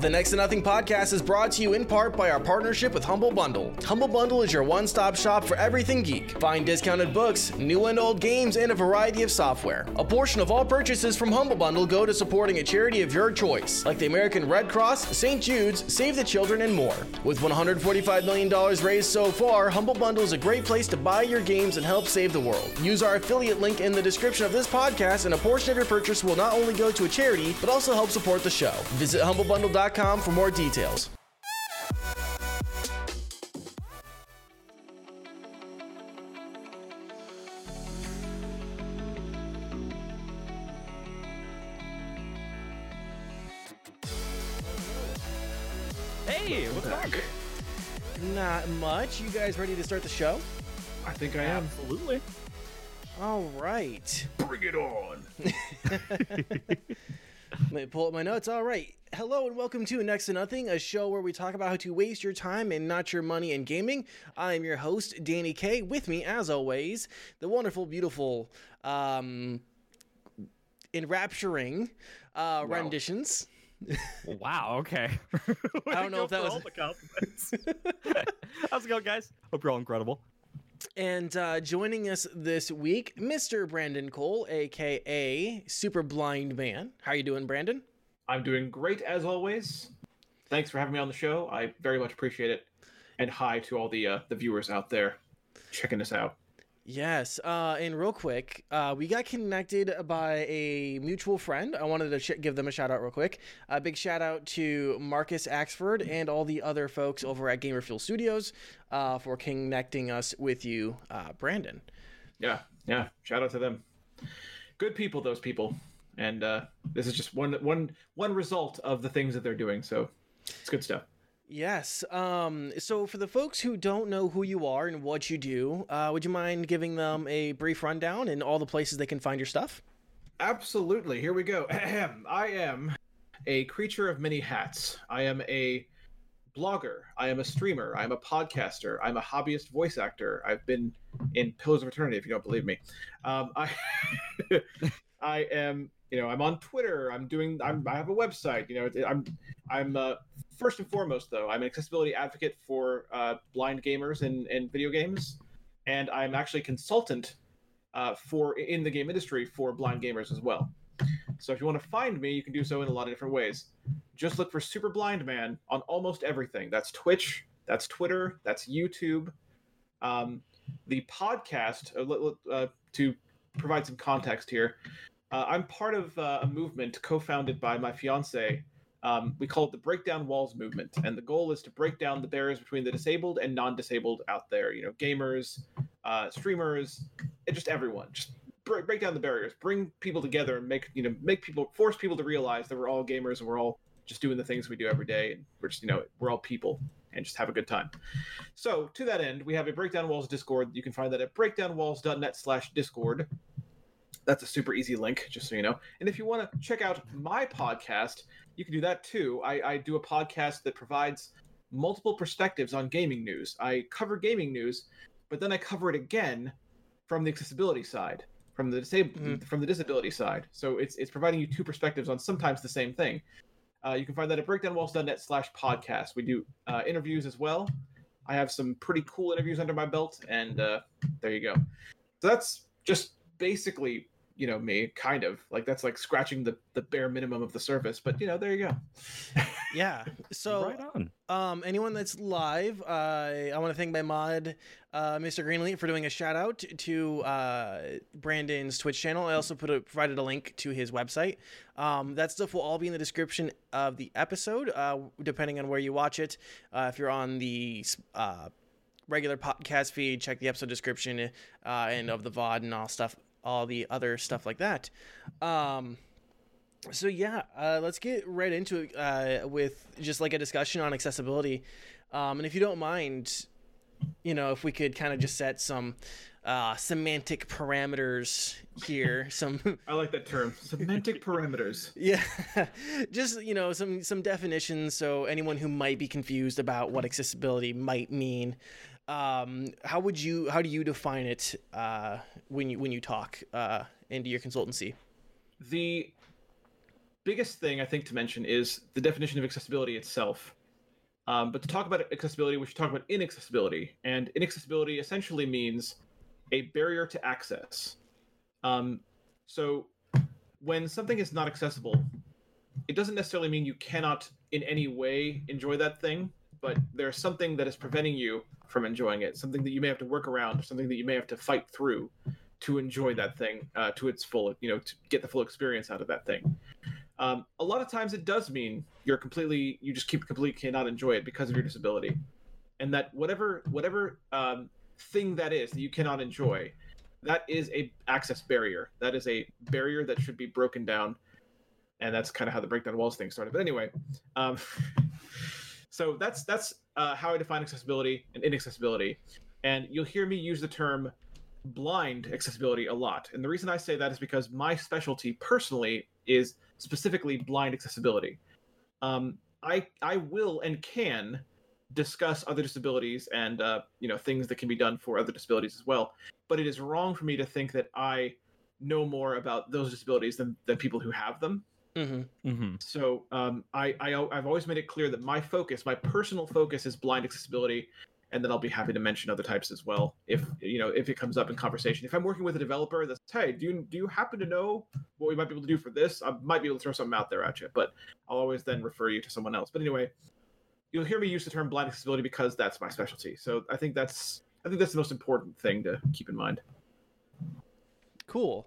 The Next to Nothing podcast is brought to you in part by our partnership with Humble Bundle. Humble Bundle is your one stop shop for everything geek. Find discounted books, new and old games, and a variety of software. A portion of all purchases from Humble Bundle go to supporting a charity of your choice, like the American Red Cross, St. Jude's, Save the Children, and more. With $145 million raised so far, Humble Bundle is a great place to buy your games and help save the world. Use our affiliate link in the description of this podcast, and a portion of your purchase will not only go to a charity, but also help support the show. Visit humblebundle.com for more details. Hey, what's up? Not much. You guys ready to start the show? I think I am. Absolutely. All right. Bring it on. Let me pull up my notes. All right. Hello and welcome to Next to Nothing, a show where we talk about how to waste your time and not your money in gaming. I'm your host, Danny K. With me, as always, the wonderful, beautiful, um, enrapturing uh, renditions. Wow. Okay. I don't know if that was- all the compliments. How's it going, guys? Hope you're all incredible. And uh, joining us this week, Mr. Brandon Cole, aka Super Blind Man. How you doing, Brandon? I'm doing great as always. Thanks for having me on the show. I very much appreciate it. And hi to all the uh, the viewers out there checking us out. Yes, uh, and real quick, uh, we got connected by a mutual friend. I wanted to sh- give them a shout out real quick. A big shout out to Marcus Axford and all the other folks over at Gamer Fuel Studios uh, for connecting us with you, uh, Brandon. Yeah, yeah. Shout out to them. Good people, those people. And uh, this is just one one one result of the things that they're doing. So it's good stuff. Yes. Um, so, for the folks who don't know who you are and what you do, uh, would you mind giving them a brief rundown and all the places they can find your stuff? Absolutely. Here we go. I am a creature of many hats. I am a blogger. I am a streamer. I'm a podcaster. I'm a hobbyist voice actor. I've been in Pillars of Eternity, if you don't believe me. Um, I I am, you know, I'm on Twitter. I'm doing. I'm, I have a website. You know, I'm I'm uh, first and foremost though. I'm an accessibility advocate for uh, blind gamers in in video games, and I'm actually consultant uh, for in the game industry for blind gamers as well. So if you want to find me, you can do so in a lot of different ways. Just look for Super Blind Man on almost everything. That's Twitch, that's Twitter, that's YouTube. Um, the podcast, uh, uh, to provide some context here, uh, I'm part of uh, a movement co-founded by my fiance. Um, we call it the Breakdown Walls movement, and the goal is to break down the barriers between the disabled and non-disabled out there. You know, gamers, uh, streamers, and just everyone. Just break, break down the barriers, bring people together, and make you know make people force people to realize that we're all gamers and we're all just doing the things we do every day, and we're just you know we're all people and just have a good time. So to that end, we have a Breakdown Walls Discord. You can find that at breakdownwalls.net/discord. That's a super easy link, just so you know. And if you want to check out my podcast, you can do that too. I, I do a podcast that provides multiple perspectives on gaming news. I cover gaming news, but then I cover it again from the accessibility side, from the disabled, Mhm. from the disability side. So it's it's providing you two perspectives on sometimes the same thing. Uh, you can find that at breakdownwalls.net slash podcast. We do uh, interviews as well. I have some pretty cool interviews under my belt, and uh, there you go. So that's just basically, you know, me, kind of like that's like scratching the the bare minimum of the surface. But you know, there you go. Yeah. So, right on. um, anyone that's live, uh, I want to thank my mod, uh, Mr. Greenlee, for doing a shout out to uh, Brandon's Twitch channel. I also put a, provided a link to his website. Um, that stuff will all be in the description of the episode, uh, depending on where you watch it. Uh, if you're on the uh, regular podcast feed, check the episode description uh, and of the VOD and all stuff, all the other stuff like that. Um, so yeah, uh, let's get right into it uh, with just like a discussion on accessibility. Um, and if you don't mind, you know, if we could kind of just set some uh, semantic parameters here, some I like that term, semantic parameters. yeah, just you know some some definitions so anyone who might be confused about what accessibility might mean. Um, how would you how do you define it uh, when you when you talk uh, into your consultancy? the biggest thing I think to mention is the definition of accessibility itself. Um, but to talk about accessibility, we should talk about inaccessibility. And inaccessibility essentially means a barrier to access. Um, so when something is not accessible, it doesn't necessarily mean you cannot in any way enjoy that thing, but there's something that is preventing you from enjoying it, something that you may have to work around, something that you may have to fight through to enjoy that thing uh, to its full, you know, to get the full experience out of that thing. Um, a lot of times it does mean you're completely, you just keep completely cannot enjoy it because of your disability, and that whatever whatever um, thing that is that you cannot enjoy, that is a access barrier. That is a barrier that should be broken down, and that's kind of how the breakdown walls thing started. But anyway, um, so that's that's uh, how I define accessibility and inaccessibility, and you'll hear me use the term blind accessibility a lot. And the reason I say that is because my specialty personally is specifically blind accessibility. Um, I I will and can discuss other disabilities and uh, you know things that can be done for other disabilities as well. But it is wrong for me to think that I know more about those disabilities than, than people who have them. Mm-hmm. Mm-hmm. So um, I, I I've always made it clear that my focus, my personal focus, is blind accessibility, and then I'll be happy to mention other types as well if you know if it comes up in conversation. If I'm working with a developer that's hey, do you do you happen to know what we might be able to do for this? I might be able to throw something out there at you, but I'll always then refer you to someone else. But anyway, you'll hear me use the term blind accessibility because that's my specialty. So I think that's I think that's the most important thing to keep in mind. Cool.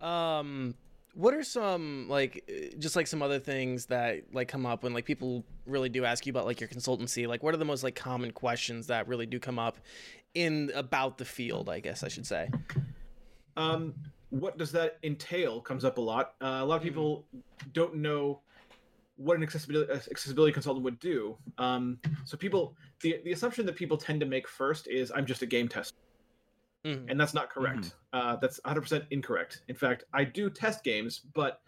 Um, what are some like uh, just like some other things that like come up when like people really do ask you about like your consultancy? Like, what are the most like common questions that really do come up in about the field? I guess I should say. Um, what does that entail? Comes up a lot. Uh, a lot of people don't know what an accessibility accessibility consultant would do. Um, so people, the the assumption that people tend to make first is I'm just a game tester, Mhm. and that's not correct. Uh, that's 100% incorrect. In fact, I do test games, but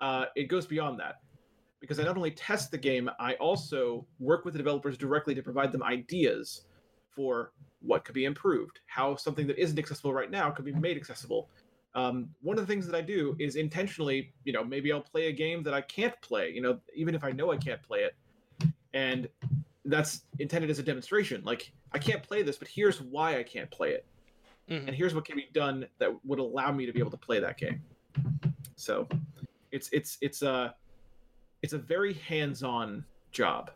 uh, it goes beyond that because I not only test the game, I also work with the developers directly to provide them ideas for what could be improved, how something that isn't accessible right now could be made accessible. Um, one of the things that I do is intentionally, you know, maybe I'll play a game that I can't play, you know, even if I know I can't play it. And that's intended as a demonstration. Like, I can't play this, but here's why I can't play it. Mhm. And here's what can be done that would allow me to be able to play that game. So it's it's it's a it's a very hands-on job.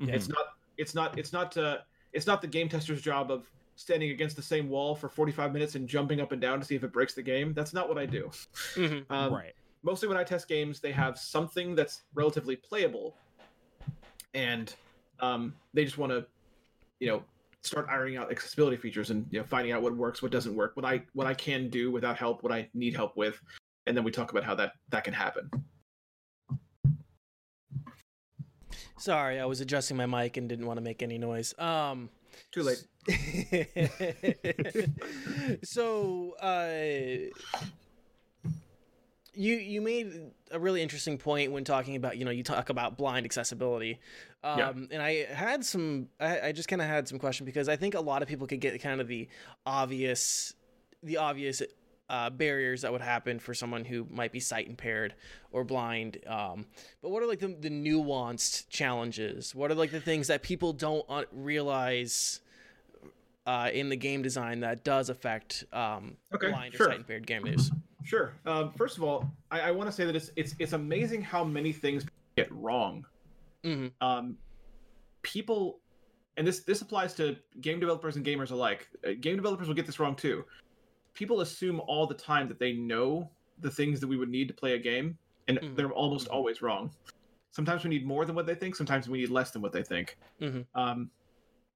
Mm-hmm. It's not it's not it's not uh it's not the game tester's job of standing against the same wall for 45 minutes and jumping up and down to see if it breaks the game. That's not what I do. Mhm. Um, right. Mostly when I test games, they have something that's relatively playable, and um, they just want to, you know, start ironing out accessibility features and you know finding out what works, what doesn't work, what I what I can do without help, what I need help with, and then we talk about how that that can happen. Sorry, I was adjusting my mic and didn't want to make any noise. Um, Too late. so, uh, you you made a really interesting point when talking about you know you talk about blind accessibility, um, Yeah. and I had some I, I just kind of had some question because I think a lot of people could get kind of the obvious the obvious uh, barriers that would happen for someone who might be sight impaired or blind. Um, but what are like the, the nuanced challenges? What are like the things that people don't uh, realize uh, in the game design that does affect um, Okay, blind sure. or sight impaired gamers? Sure. Um, first of all, I, I want to say that it's it's it's amazing how many things get wrong. hmm um, people and this this applies to game developers and gamers alike uh, game developers will get this wrong too people assume all the time that they know the things that we would need to play a game and Mhm. they're almost Mhm. always wrong sometimes we need more than what they think sometimes we need less than what they think Mhm. um,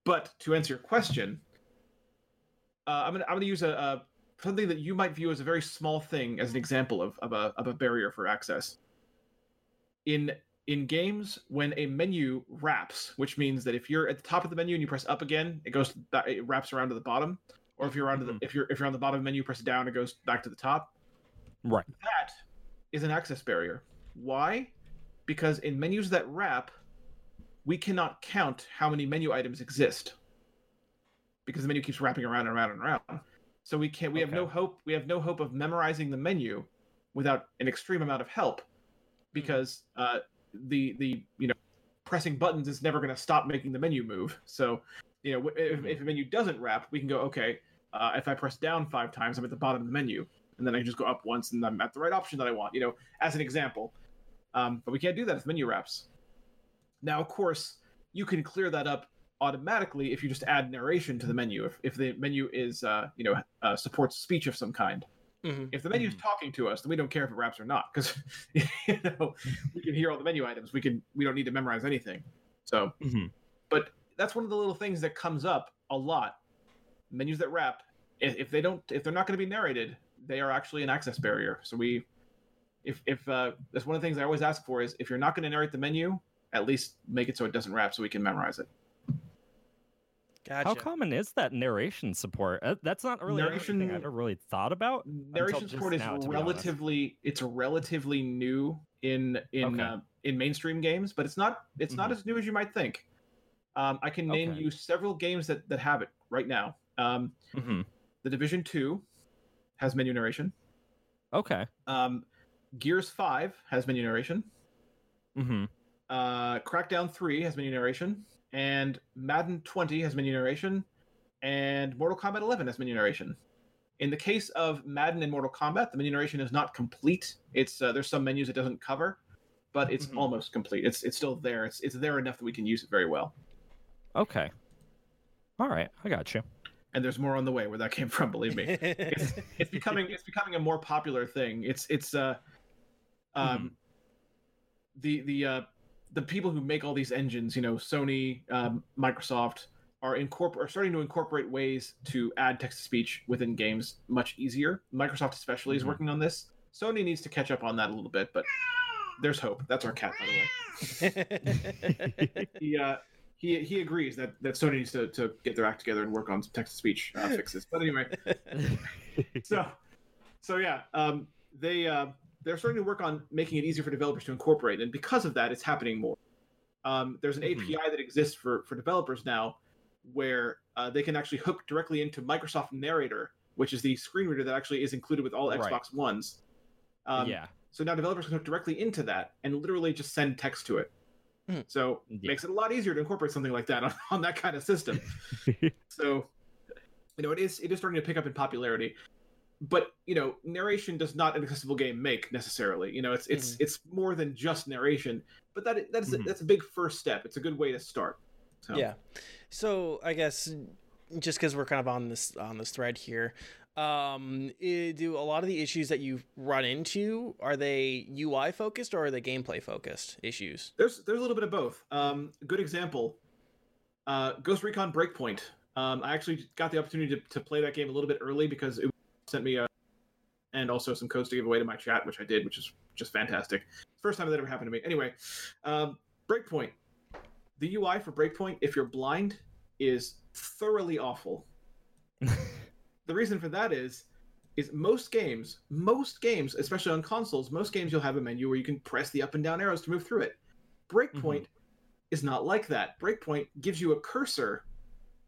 but to answer your question uh, i'm gonna i'm gonna use a, a something that you might view as a very small thing as an example of, of a of a barrier for access. In in games when a menu wraps which means that if you're at the top of the menu and you press up again it goes back it wraps around to the bottom. Or if you're on the Mhm. if you're if you're on the bottom menu press down it goes back to the top. Right. that is an access barrier. Why? Because in menus that wrap we cannot count how many menu items exist. Because the menu keeps wrapping around and around and around so we can't we have no hope we have no hope of memorizing the menu without an extreme amount of help because uh, the the you know pressing buttons is never going to stop making the menu move. So you know if, if a menu doesn't wrap, we can go okay. Uh, if I press down five times, I'm at the bottom of the menu, and then I can just go up once, and I'm at the right option that I want. You know, as an example. Um, but we can't do that if menu wraps. Now, of course, you can clear that up automatically if you just add narration to the menu. If, if the menu is, uh, you know, uh, supports speech of some kind. Mhm. If the menu is Mhm. talking to us, then we don't care if it wraps or not because you know we can hear all the menu items. We can we don't need to memorize anything. So, Mhm. but that's one of the little things that comes up a lot. Menus that wrap, if, if they don't, if they're not going to be narrated, they are actually an access barrier. So we, if if uh, that's one of the things I always ask for is if you're not going to narrate the menu, at least make it so it doesn't wrap so we can memorize it. Gotcha. How common is that narration support? Uh, That's not really Narration- anything I've ever really thought about. narration support is now, to be honest. relatively it's relatively new in in Okay. uh, in mainstream games but it's not it's not Mhm. as new as you might think um, i can name Okay. you several games that that have it right now um, hmm the division 2 has menu narration Okay. um, gears 5 has menu narration hmm uh, crackdown 3 has menu narration and madden 20 has menu narration and mortal kombat 11 has menu narration in the case of madden and mortal kombat the menu narration is not complete it's uh, there's some menus it doesn't cover but it's Mhm. almost complete it's it's still there it's it's there enough that we can use it very well Okay. All right, I got you. and there's more on the way where that came from believe me it's, it's becoming it's becoming a more popular thing. It's it's uh um the the uh the people who make all these engines, you know, Sony, um, Microsoft are incorpor- are starting to incorporate ways to add text to speech within games much easier. Microsoft especially is Mhm. working on this. Sony needs to catch up on that a little bit, but there's hope. That's our cat, by the way. He uh, he he agrees that that Sony needs to, to get their act together and work on some text to speech uh, fixes. But anyway, so so yeah um, they uh, they're starting to work on making it easier for developers to incorporate and because of that it's happening more um, there's an Mhm. api that exists for for developers now where uh, they can actually hook directly into microsoft narrator which is the screen reader that actually is included with all xbox ones um, yeah. so now developers can hook directly into that and literally just send text to it Hmm. so Yeah. makes it a lot easier to incorporate something like that on, on that kind of system so, you know, it is it is starting to pick up in popularity. But you know, narration does not an accessible game make necessarily. You know, it's it's it's more than just narration. But that that is a, Mhm. that's a big first step. It's a good way to start. So, Yeah. So I guess just because we're kind of on this on this thread here, um, do a lot of the issues that you run into are they UI focused or are they gameplay focused issues? There's there's a little bit of both. Um, good example, uh, Ghost Recon Breakpoint. Um, I actually got the opportunity to, to play that game a little bit early because it sent me a and also some codes to give away to my chat, which I did, which is just fantastic. First time that ever happened to me. Anyway, um, Breakpoint. The UI for Breakpoint, if you're blind, is thoroughly awful. the reason for that is is most games, most games, especially on consoles, most games you'll have a menu where you can press the up and down arrows to move through it. Breakpoint is not like that. Breakpoint gives you a cursor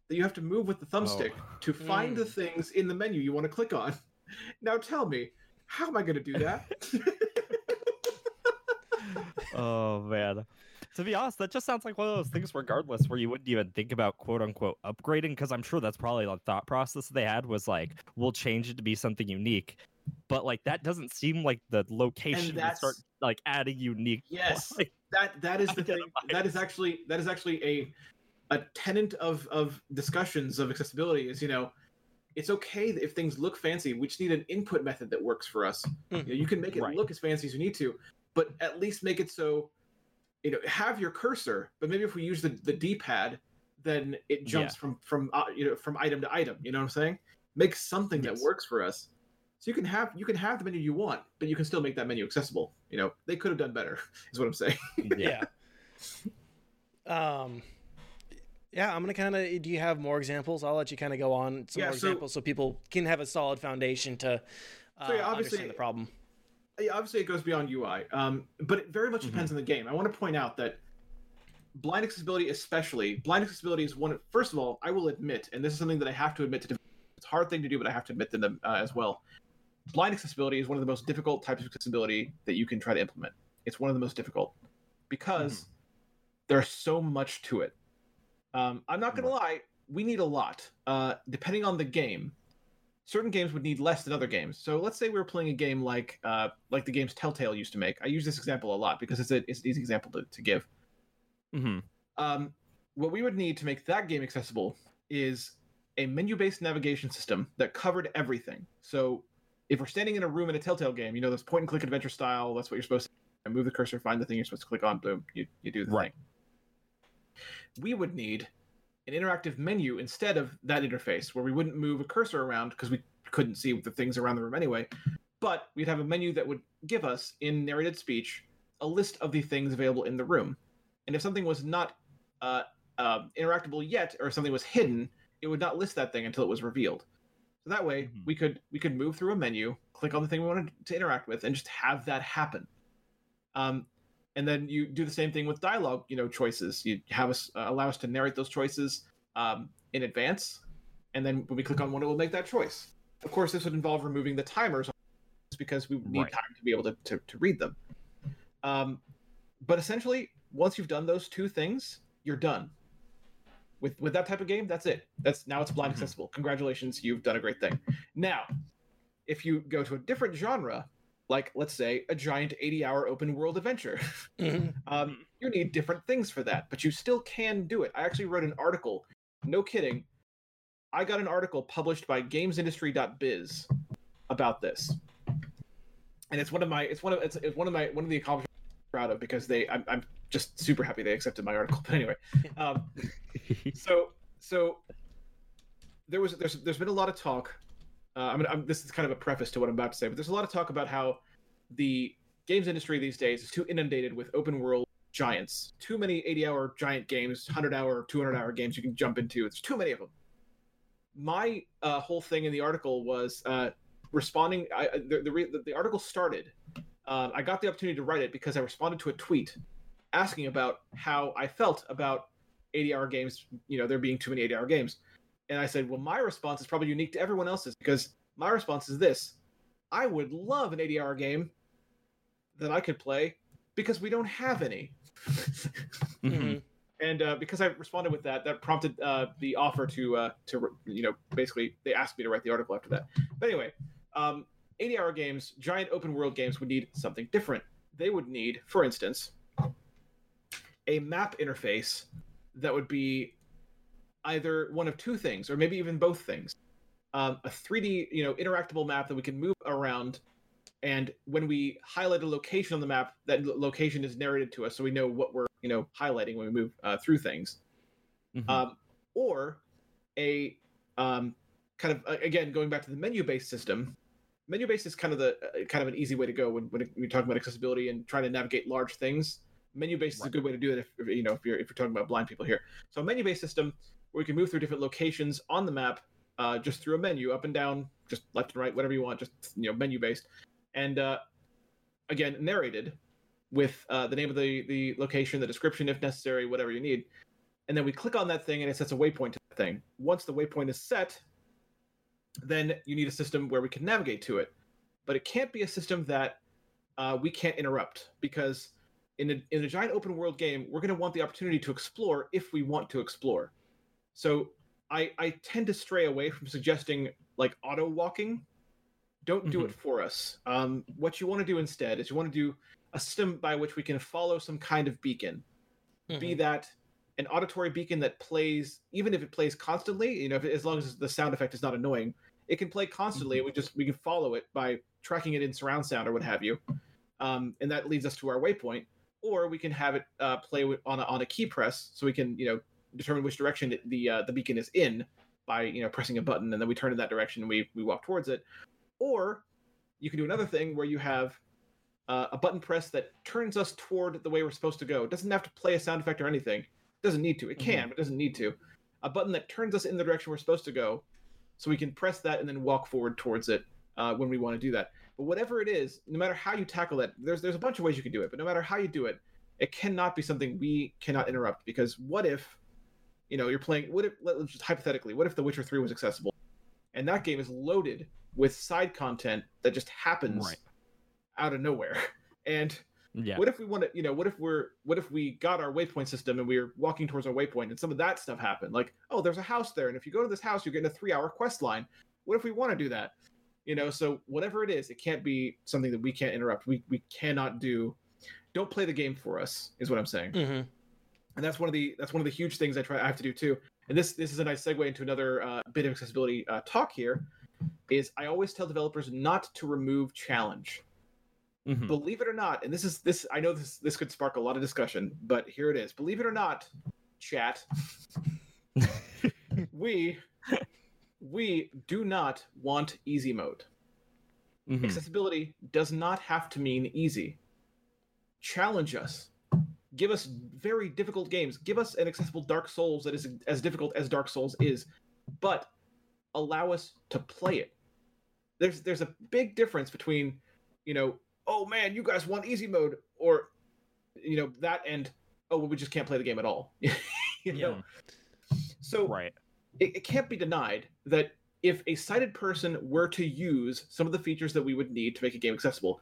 that you have to move with the oh. thumbstick Oh. to find the hmm. things in the menu you want to click on. Now tell me, how am I going to do that? oh man. To be honest, that just sounds like one of those things, regardless, where you wouldn't even think about quote unquote upgrading, because I'm sure that's probably the thought process they had was like, we'll change it to be something unique. But like that doesn't seem like the location to start like adding unique. Yes. like, that that is the thing. That is actually that is actually a a tenant of of discussions of accessibility is you know it's okay if things look fancy. We just need an input method that works for us. You, know, you can make it Right. look as fancy as you need to, but at least make it so you know have your cursor. But maybe if we use the the D pad, then it jumps from from uh, you know from item to item. You know what I'm saying? Make something that works for us. So you can have you can have the menu you want, but you can still make that menu accessible. You know they could have done better. Is what I'm saying. yeah. Yeah. Um. Yeah, I'm gonna kind of. Do you have more examples? I'll let you kind of go on some Yeah, more so- examples so people can have a solid foundation to uh, So, yeah, obviously- understand the problem. yeah, obviously it goes beyond UI, um, but it very much Mhm. depends on the game. I want to point out that blind accessibility, especially blind accessibility, is one. Of, first of all, I will admit, and this is something that I have to admit to. It's a hard thing to do, but I have to admit to them uh, as well. Blind accessibility is one of the most difficult types of accessibility that you can try to implement. it's one of the most difficult because there's so much to it. Um, I'm not gonna lie, we need a lot. Uh, depending on the game, certain games would need less than other games. So let's say we were playing a game like uh, like the games Telltale used to make. I use this example a lot because it's, a, it's an easy example to, to give. hmm Um, what we would need to make that game accessible is a menu-based navigation system that covered everything. So if we're standing in a room in a Telltale game, you know, this point-and-click adventure style, that's what you're supposed to move the cursor, find the thing you're supposed to click on, boom, you, you do the Right. thing. We would need an interactive menu instead of that interface where we wouldn't move a cursor around because we couldn't see the things around the room anyway. But we'd have a menu that would give us, in narrated speech, a list of the things available in the room. And if something was not uh, uh, interactable yet, or something was hidden, it would not list that thing until it was revealed. So that way, Mhm. we could we could move through a menu, click on the thing we wanted to interact with, and just have that happen. Um, and then you do the same thing with dialogue, you know, choices. You have us uh, allow us to narrate those choices um, in advance, and then when we click on one, it will make that choice. Of course, this would involve removing the timers because we need Right. time to be able to, to, to read them. Um, but essentially, once you've done those two things, you're done. With with that type of game, that's it. That's now it's blind Mhm. accessible. Congratulations, you've done a great thing. Now, if you go to a different genre, like let's say a giant 80-hour open world adventure, Mhm. um, you need different things for that, but you still can do it. I actually wrote an article. No kidding. I got an article published by GamesIndustry.biz about this, and it's one of my it's one of it's, it's one of my one of the accomplishments I'm proud of because they I'm, I'm just super happy they accepted my article. But anyway, um, so so there was there's there's been a lot of talk. Uh, I mean, I'm this is kind of a preface to what I'm about to say, but there's a lot of talk about how the games industry these days is too inundated with open world giants. Too many 80 hour giant games, 100 hour, 200 hour games you can jump into. There's too many of them. My uh, whole thing in the article was uh, responding. I, the, the, the, article started. Um, I got the opportunity to write it because I responded to a tweet asking about how I felt about 80 hour games, you know, there being too many 80 hour games. And I said, well, my response is probably unique to everyone else's because my response is this I would love an 80 hour game that I could play because we don't have any. Mhm. Mhm. and uh, because I responded with that, that prompted uh, the offer to uh, to you know basically they asked me to write the article after that. But anyway, um, 80 hour games, giant open world games would need something different. They would need, for instance, a map interface that would be either one of two things, or maybe even both things. Um, a 3D, you know, interactable map that we can move around, and when we highlight a location on the map, that lo- location is narrated to us, so we know what we're, you know, highlighting when we move uh, through things. Mhm. Um, or a um, kind of again going back to the menu-based system. Menu-based is kind of the uh, kind of an easy way to go when when we talk about accessibility and trying to navigate large things. Menu-based is a good way to do it if you know if you're if you're talking about blind people here. So a menu-based system where we can move through different locations on the map uh, just through a menu, up and down, just left and right, whatever you want, just you know menu-based, and uh, again narrated with uh, the name of the the location, the description if necessary, whatever you need, and then we click on that thing and it sets a waypoint to thing. Once the waypoint is set, then you need a system where we can navigate to it, but it can't be a system that uh, we can't interrupt because in a, in a giant open world game, we're going to want the opportunity to explore if we want to explore. So I I tend to stray away from suggesting like auto walking. Don't do it for us. Um, what you want to do instead is you want to do a system by which we can follow some kind of beacon be Mhm. that an auditory beacon that plays even if it plays constantly you know if as long as the sound effect is not annoying it can play constantly and we just we can follow it by tracking it in surround sound or what have you um, and that leads us to our waypoint or we can have it uh, play with, on, a, on a key press so we can you know determine which direction the uh, the beacon is in by you know pressing a button and then we turn in that direction and we we walk towards it or you can do another thing where you have uh, a button press that turns us toward the way we're supposed to go. It doesn't have to play a sound effect or anything. It doesn't need to. It can, but it doesn't need to. A button that turns us in the direction we're supposed to go, so we can press that and then walk forward towards it uh, when we want to do that. But whatever it is, no matter how you tackle it, there's there's a bunch of ways you can do it. But no matter how you do it, it cannot be something we cannot interrupt. Because what if, you know, you're playing? What if? Let's just hypothetically, what if The Witcher Three was accessible, and that game is loaded with side content that just happens Right. out of nowhere, and Yeah. What if we want to, you know, what if we're, what if we got our waypoint system and we were walking towards our waypoint and some of that stuff happened? Like, oh, there's a house there, and if you go to this house, you're getting a three-hour quest line. What if we want to do that? You know, so whatever it is, it can't be something that we can't interrupt. We we cannot do. Don't play the game for us, is what I'm saying. hmm And that's one of the that's one of the huge things I try I have to do too. And this this is a nice segue into another uh, bit of accessibility uh, talk here. Is I always tell developers not to remove challenge Mhm. believe it or not and this is this i know this this could spark a lot of discussion but here it is believe it or not chat we we do not want easy mode Mhm. accessibility does not have to mean easy challenge us give us very difficult games. Give us an accessible dark souls that is as difficult as dark souls is but allow us to play it. There's there's a big difference between you know oh man you guys want easy mode or you know that and oh well, we just can't play the game at all. You know? So Right. it, it can't be denied that if a sighted person were to use some of the features that we would need to make a game accessible,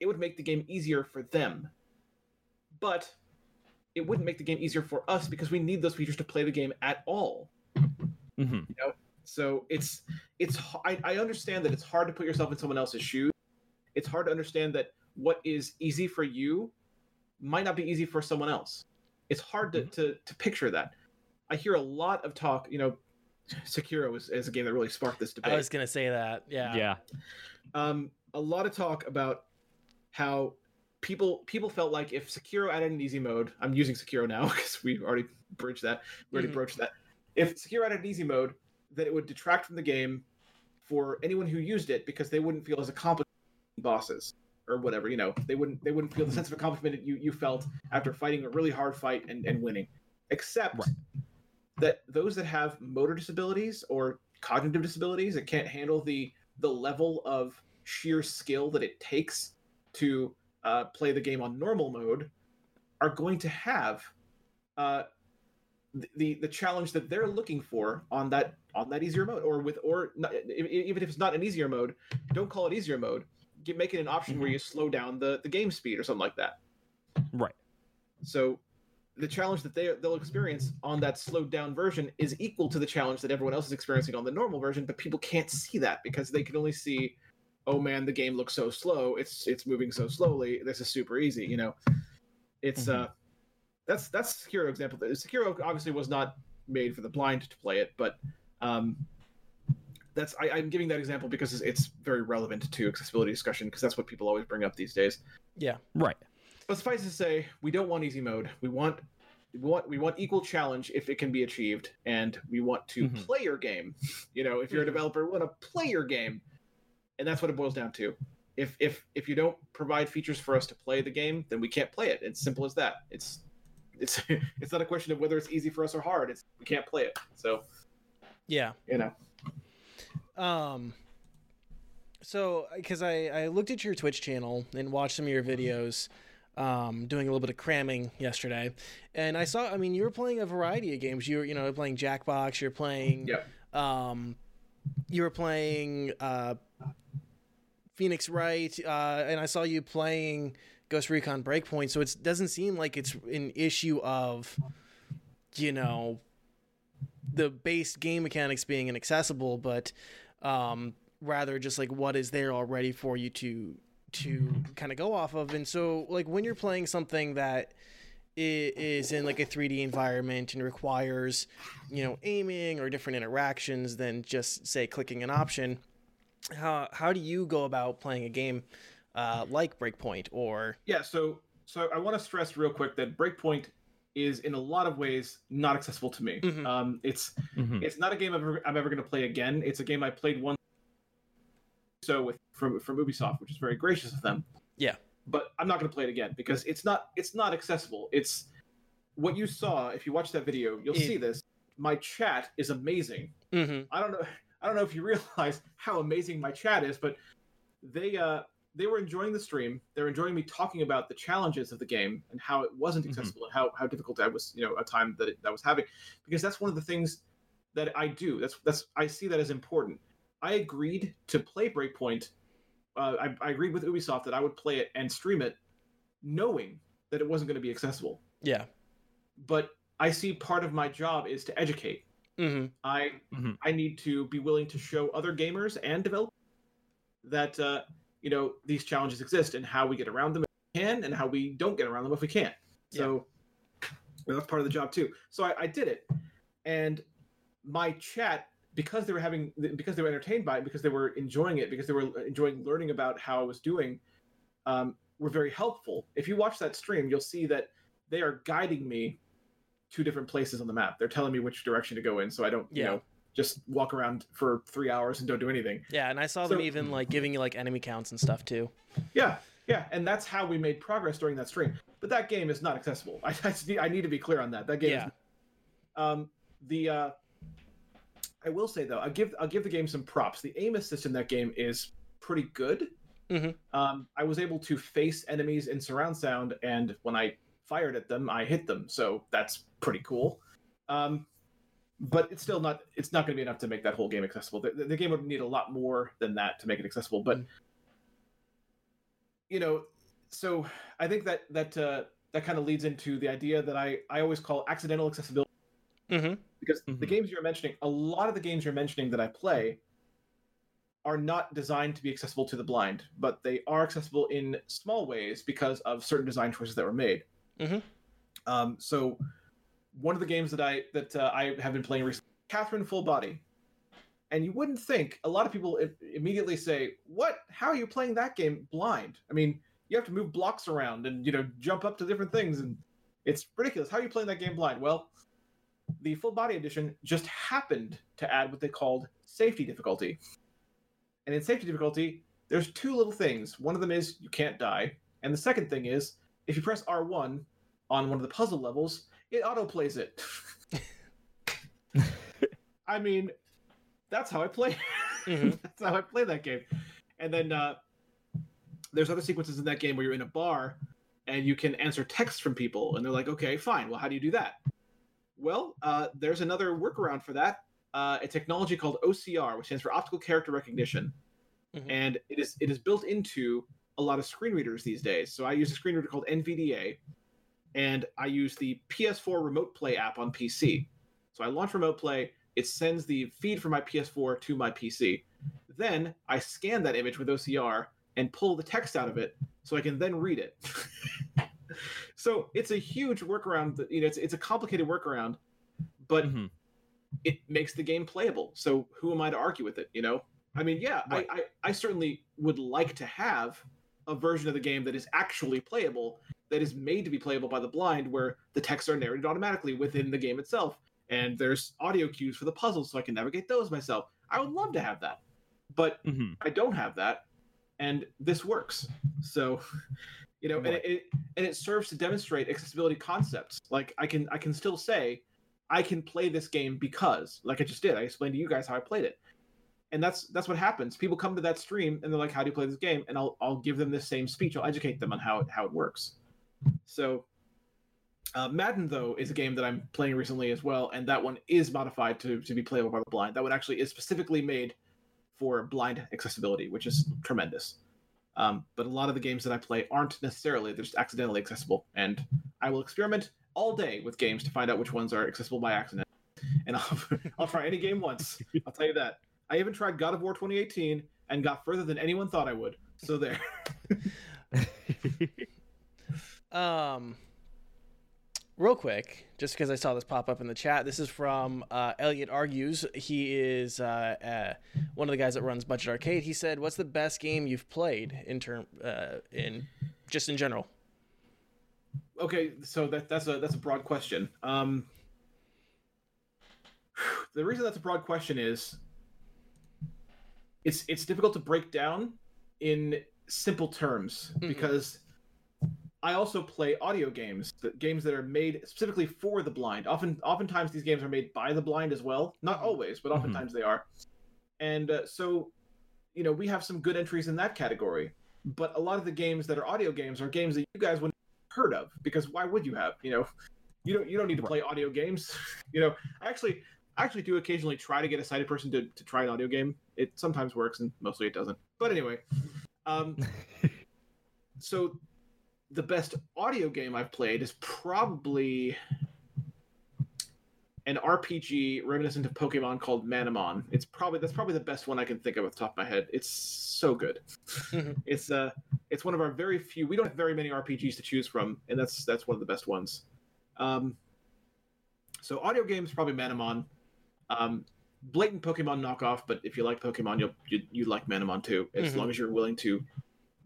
it would make the game easier for them. But it wouldn't make the game easier for us because we need those features to play the game at all. hmm So it's it's I understand that it's hard to put yourself in someone else's shoes. It's hard to understand that what is easy for you might not be easy for someone else. It's hard to, to, to picture that. I hear a lot of talk, you know, Sekiro is, is a game that really sparked this debate. I was gonna say that. Yeah. Yeah. um, a lot of talk about how people people felt like if Sekiro added an easy mode, I'm using Sekiro now because we already bridged that, we already Mhm. broached that. If Sekiro added an easy mode, that it would detract from the game for anyone who used it because they wouldn't feel as accomplished bosses or whatever. You know, they wouldn't they wouldn't feel the sense of accomplishment that you you felt after fighting a really hard fight and, and winning. Except Right. that those that have motor disabilities or cognitive disabilities that can't handle the the level of sheer skill that it takes to uh, play the game on normal mode are going to have uh, the, the challenge that they're looking for on that on that easier mode or with or not, even if it's not an easier mode don't call it easier mode. Get make it an option where you slow down the the game speed or something like that. Right. so the challenge that they they'll experience on that slowed down version is equal to the challenge that everyone else is experiencing on the normal version, but people can't see that because they can only see, oh man, the game looks so slow. It's it's moving so slowly. This is super easy. You know, it's Mhm. uh, that's that's Sekiro example. Sekiro obviously was not made for the blind to play it, but um, that's I, I'm giving that example because it's, it's very relevant to accessibility discussion because that's what people always bring up these days. Yeah, right. But suffice to say, we don't want easy mode. We want we want we want equal challenge if it can be achieved, and we want to Mhm. play your game. You know, if you're a Mhm. developer, we want to play your game, and that's what it boils down to. If if if you don't provide features for us to play the game, then we can't play it. It's simple as that. It's it's it's not a question of whether it's easy for us or hard. It's we can't play it. So Yeah. you know, Um. So, because I I looked at your Twitch channel and watched some of your videos, um, doing a little bit of cramming yesterday, and I saw. I mean, you were playing a variety of games. You were, you know, playing Jackbox. You're playing. Yep. Um, you were playing uh, Phoenix Wright, uh, and I saw you playing Ghost Recon Breakpoint. So it doesn't seem like it's an issue of, you know, the base game mechanics being inaccessible, but um, rather just like what is there already for you to to kind of go off of. And so, like when you're playing something that is in like a 3D environment and requires, you know, aiming or different interactions than just say clicking an option, how how do you go about playing a game uh, like Breakpoint or yeah. So so I want to stress real quick that Breakpoint is in a lot of ways not accessible to me. Mhm. Um, it's Mhm. It's not a game I'm ever, I'm ever going to play again. It's a game I played once. So with from from Ubisoft, which is very gracious of them. Yeah. But I'm not going to play it again because it's not it's not accessible. It's what you saw. If you watch that video, you'll It- see this. My chat is amazing. mm-hmm. I don't know. I don't know if you realize how amazing my chat is, but they uh they were enjoying the stream. They're enjoying me talking about the challenges of the game and how it wasn't Mhm. accessible and how, how difficult I was, you know, a time that it, that I was having, because that's one of the things that I do. That's that's I see that as important. I agreed to play Breakpoint. Uh, I, I agreed with Ubisoft that I would play it and stream it knowing that it wasn't going to be accessible. Yeah. But I see part of my job is to educate. Mm-hmm. I Mhm. I need to be willing to show other gamers and developers that uh, you know these challenges exist and how we get around them if we can and how we don't get around them if we can't. So you know, that's part of the job too. So I, I did it, and my chat because they were having because they were entertained by it because they were enjoying it because they were enjoying learning about how I was doing um, were very helpful. If you watch that stream, you'll see that they are guiding me to different places on the map. They're telling me which direction to go in, so I don't, you know, just walk around for three hours and don't do anything. Yeah, and I saw them even like giving you like enemy counts and stuff too. Yeah, yeah, and that's how we made progress during that stream. But that game is not accessible. I, I, need- I need to be clear on that. That game. Yeah. Is, um, the uh, I will say though, I give I'll give the game some props. The aim assist in that game is pretty good. Mhm. Um, I was able to face enemies in surround sound, and when I fired at them, I hit them. So that's pretty cool. Um, but it's still not it's not going to be enough to make that whole game accessible. The, the, the game would need a lot more than that to make it accessible. But Mm. you know, so I think that that uh, that kind of leads into the idea that I I always call accidental accessibility Mm-hmm. because the Mhm. games you're mentioning, a lot of the games you're mentioning that I play are not designed to be accessible to the blind, but they are accessible in small ways because of certain design choices that were made. Mhm. Um, so one of the games that I that uh, I have been playing recently, Catherine Full Body, and you wouldn't think a lot of people immediately say, "What? How are you playing that game blind?" I mean, you have to move blocks around and you know jump up to different things, and it's ridiculous. How are you playing that game blind? Well, the full body edition just happened to add what they called safety difficulty. And in safety difficulty, there's two little things. One of them is you can't die, and the second thing is if you press R1 on one of the puzzle levels, it autoplays it. I mean, that's how I play. Mhm. that's how I play that game. And then uh, there's other sequences in that game where you're in a bar and you can answer texts from people, and they're like, "Okay, fine. Well, how do you do that?" Well, uh, there's another workaround for that. Uh, a technology called OCR, which stands for Optical Character Recognition, Mhm. and it is it is built into a lot of screen readers these days. So I use a screen reader called NVDA, and I use the PS4 Remote Play app on PC. So I launch Remote Play. It sends the feed from my PS4 to my PC. Then I scan that image with OCR and pull the text out of it, so I can then read it. so it's a huge workaround. That, you know, it's it's a complicated workaround, but Mhm. it makes the game playable. So who am I to argue with it? You know, I mean, yeah, Right. I, I I certainly would like to have a version of the game that is actually playable, that is made to be playable by the blind, where the texts are narrated automatically within the game itself, and there's audio cues for the puzzles, so I can navigate those myself. I would love to have that, but Mhm. I don't have that, and this works. So, you know, and it, it and it serves to demonstrate accessibility concepts. Like I can I can still say, I can play this game because, like I just did, I explained to you guys how I played it, and that's that's what happens. People come to that stream and they're like, "How do you play this game?" And I'll I'll give them this same speech. I'll educate them on how it how it works. So. Uh, Madden though is a game that I'm playing recently as well, and that one is modified to, to be playable by the blind. That one actually is specifically made for blind accessibility, which is tremendous. Um, but a lot of the games that I play aren't necessarily; they're just accidentally accessible, and I will experiment all day with games to find out which ones are accessible by accident. And I'll, I'll try any game once. I'll tell you that. I even tried God of War 2018 and got further than anyone thought I would. So there. Um, real quick, just because I saw this pop up in the chat, this is from uh, Elliot Argues. He is uh, uh, one of the guys that runs Budget Arcade. He said, "What's the best game you've played in term uh, in just in general?" okay, so that that's a that's a broad question. Um, the reason that's a broad question is it's it's difficult to break down in simple terms Mhm. because I also play audio games, games that are made specifically for the blind. Often, oftentimes these games are made by the blind as well. Not Mhm. always, but Mhm. oftentimes they are. And uh, so, you know, we have some good entries in that category. But a lot of the games that are audio games are games that you guys wouldn't have heard of because why would you have? You know, you don't you don't need to play audio games. you know, actually I actually do occasionally try to get a sighted person to, to try an audio game. It sometimes works and mostly it doesn't. But anyway, um, so the best audio game I've played is probably an RPG reminiscent of Pokemon called Manamon. It's probably that's probably the best one I can think of off the top of my head. It's so good. It's uh it's one of our very few. We don't have very many RPGs to choose from, and that's that's one of the best ones. Um, so audio games probably Manamon. Um, blatant Pokemon knockoff, but if you like Pokemon, you'll you, you like Manamon too, as Mhm. long as you're willing to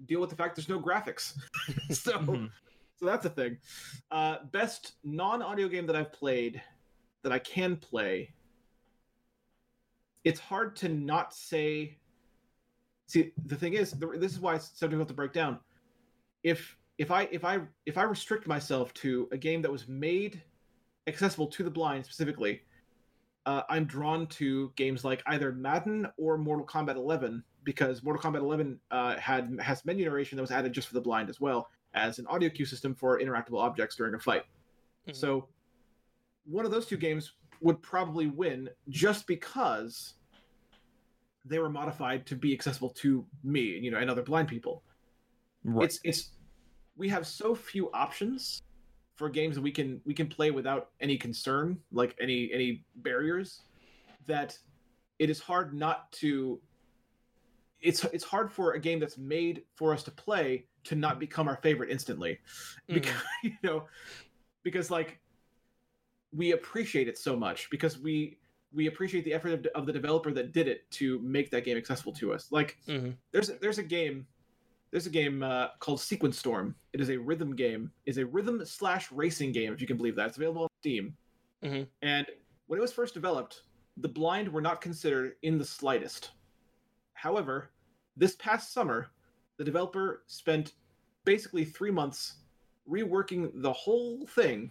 deal with the fact there's no graphics. so Mhm. so that's a thing. Uh, best non-audio game that I've played that I can play. It's hard to not say. See, the thing is, the, this is why it's so difficult to break down. If if I if I if I restrict myself to a game that was made accessible to the blind specifically, uh, I'm drawn to games like either Madden or Mortal Kombat 11 because Mortal Kombat 11 uh, had has menu narration that was added just for the blind as well as an audio cue system for interactable objects during a fight. Mhm. So one of those two games would probably win just because they were modified to be accessible to me, you know, and other blind people. Right. It's it's we have so few options for games that we can we can play without any concern, like any any barriers, that it is hard not to it's it's hard for a game that's made for us to play to not become our favorite instantly Mhm. because you know because like we appreciate it so much because we we appreciate the effort of, of the developer that did it to make that game accessible to us like Mhm. there's there's a game there's a game uh, called sequence storm it is a rhythm game is a rhythm slash racing game if you can believe that it's available on steam Mhm. and when it was first developed the blind were not considered in the slightest however this past summer the developer spent basically three months reworking the whole thing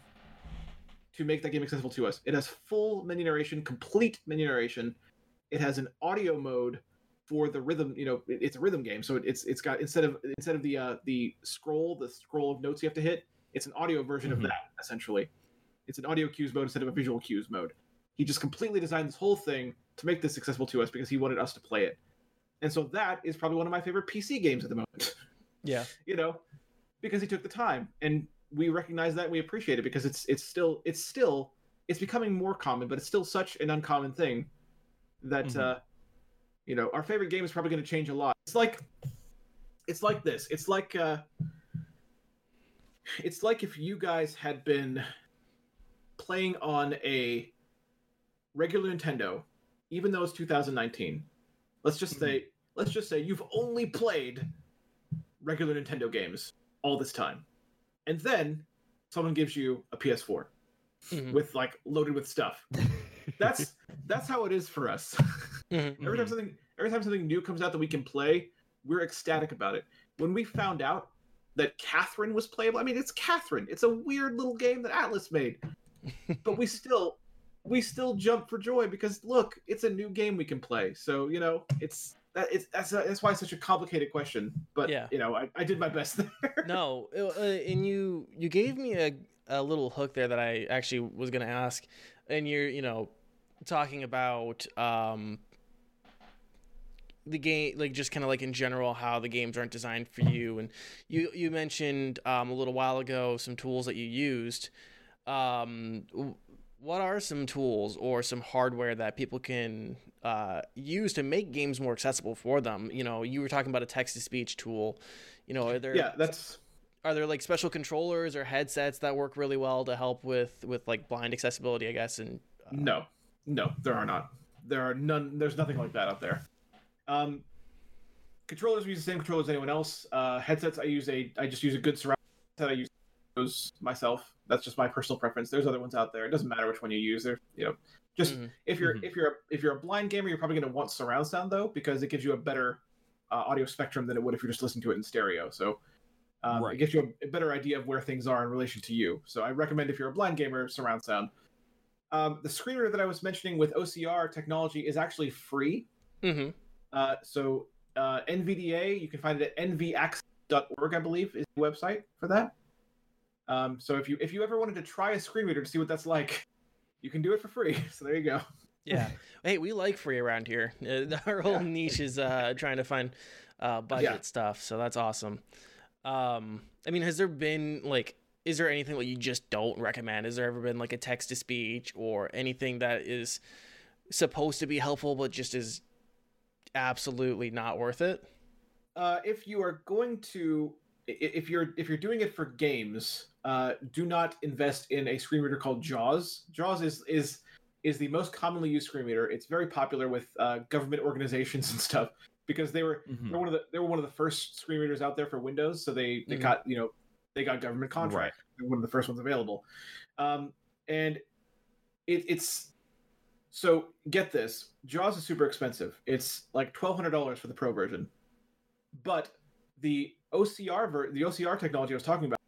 to make that game accessible to us. It has full menu narration, complete menu narration. It has an audio mode for the rhythm. You know, it- it's a rhythm game, so it's it's got instead of instead of the uh, the scroll, the scroll of notes you have to hit, it's an audio version Mhm. of that essentially. It's an audio cues mode instead of a visual cues mode. He just completely designed this whole thing to make this accessible to us because he wanted us to play it. And so that is probably one of my favorite PC games at the moment. Yeah. you know, because he took the time, and we recognize that and we appreciate it because it's it's still it's still it's becoming more common, but it's still such an uncommon thing that Mhm. uh, you know our favorite game is probably going to change a lot. It's like it's like this. It's like uh, it's like if you guys had been playing on a regular Nintendo, even though it's 2019. Let's just say let's just say you've only played regular Nintendo games all this time. And then someone gives you a PS4 Mhm. with like loaded with stuff. That's that's how it is for us. Mhm. every time something every time something new comes out that we can play, we're ecstatic about it. When we found out that Catherine was playable, I mean it's Catherine. It's a weird little game that Atlus made. but we still we still jump for joy because look, it's a new game we can play. So, you know, it's that it's that's that's why it's such a complicated question. But Yeah. you know, I, I did my best there. no, uh, and you you gave me a a little hook there that I actually was gonna ask, and you're you know talking about um the game like just kind of like in general how the games aren't designed for you. And you you mentioned um a little while ago some tools that you used. Um what are some tools or some hardware that people can uh, use to make games more accessible for them? You know you were talking about a text to speech tool. You know are there yeah, that's are there like special controllers or headsets that work really well to help with with like blind accessibility i guess and uh, no, no, there are not. There are none. There's nothing like that out there. Um, controllers we use the same controllers as anyone else. Uh, headsets I use a I just use a good surround set. I use those myself. That's just my personal preference. There's other ones out there. It doesn't matter which one you use. They're you know just Mhm. if you're Mhm. if you're a, if you're a blind gamer, you're probably going to want surround sound though because it gives you a better uh, audio spectrum than it would if you're just listening to it in stereo. So. Um, Right. It gives you a, a better idea of where things are in relation to you. So I recommend if you're a blind gamer, surround sound. Um, the screener that I was mentioning with OCR technology is actually free. mhm. Uh, so uh, NVDA, you can find it at nvaccess.org, I believe, is the website for that. Um, so if you if you ever wanted to try a screen reader to see what that's like, you can do it for free. So there you go. yeah hey we like free around here Uh, our whole Yeah. niche is uh trying to find uh budget Yeah. stuff so that's awesome Um, I mean, has there been like, is there anything that you just don't recommend? Has there ever been like a text to speech or anything that is supposed to be helpful but just is absolutely not worth it? Uh, if you are going to, if you're if you're doing it for games, uh, do not invest in a screen reader called Jaws. Jaws is is is the most commonly used screen reader. It's very popular with uh, government organizations and stuff because they were Mhm. they were one of the they were one of the first screen readers out there for Windows. So they they Mhm. got you know they got government contract. Were One of the first ones available, um, and it, it's so get this. Jaws is super expensive. It's like twelve hundred dollars for the pro version, but the OCR ver- the OCR technology I was talking about,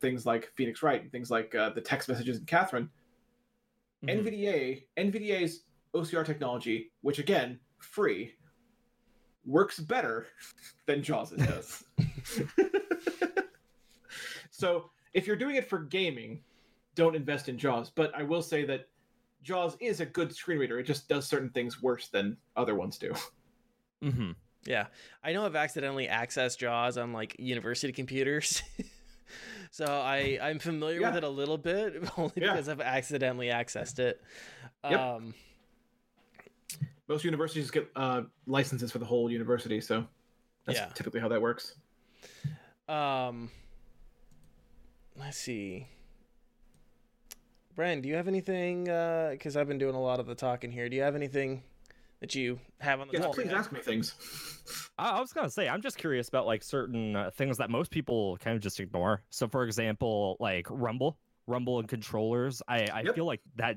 things like Phoenix Wright and things like uh, the text messages in Catherine, Mhm. NVDA NVDA's OCR technology, which again free, works better than Jaws does. so if you're doing it for gaming, don't invest in Jaws. But I will say that Jaws is a good screen reader. It just does certain things worse than other ones do. Mhm. Yeah, I know I've accidentally accessed JAWS on like university computers, so I I'm familiar with it a little bit only Yeah. because I've accidentally accessed it. Yep. Um, Most universities get uh, licenses for the whole university, so that's Yeah. typically how that works. um, let's see. Bren, do you have anything? Uh because I've been doing a lot of the talking here. Do you have anything that you have on the Yes, top of your please head? ask me things. I, I was gonna say I'm just curious about like certain uh, things that most people kind of just ignore. So, for example, like Rumble, Rumble and controllers. I I Yep. feel like that.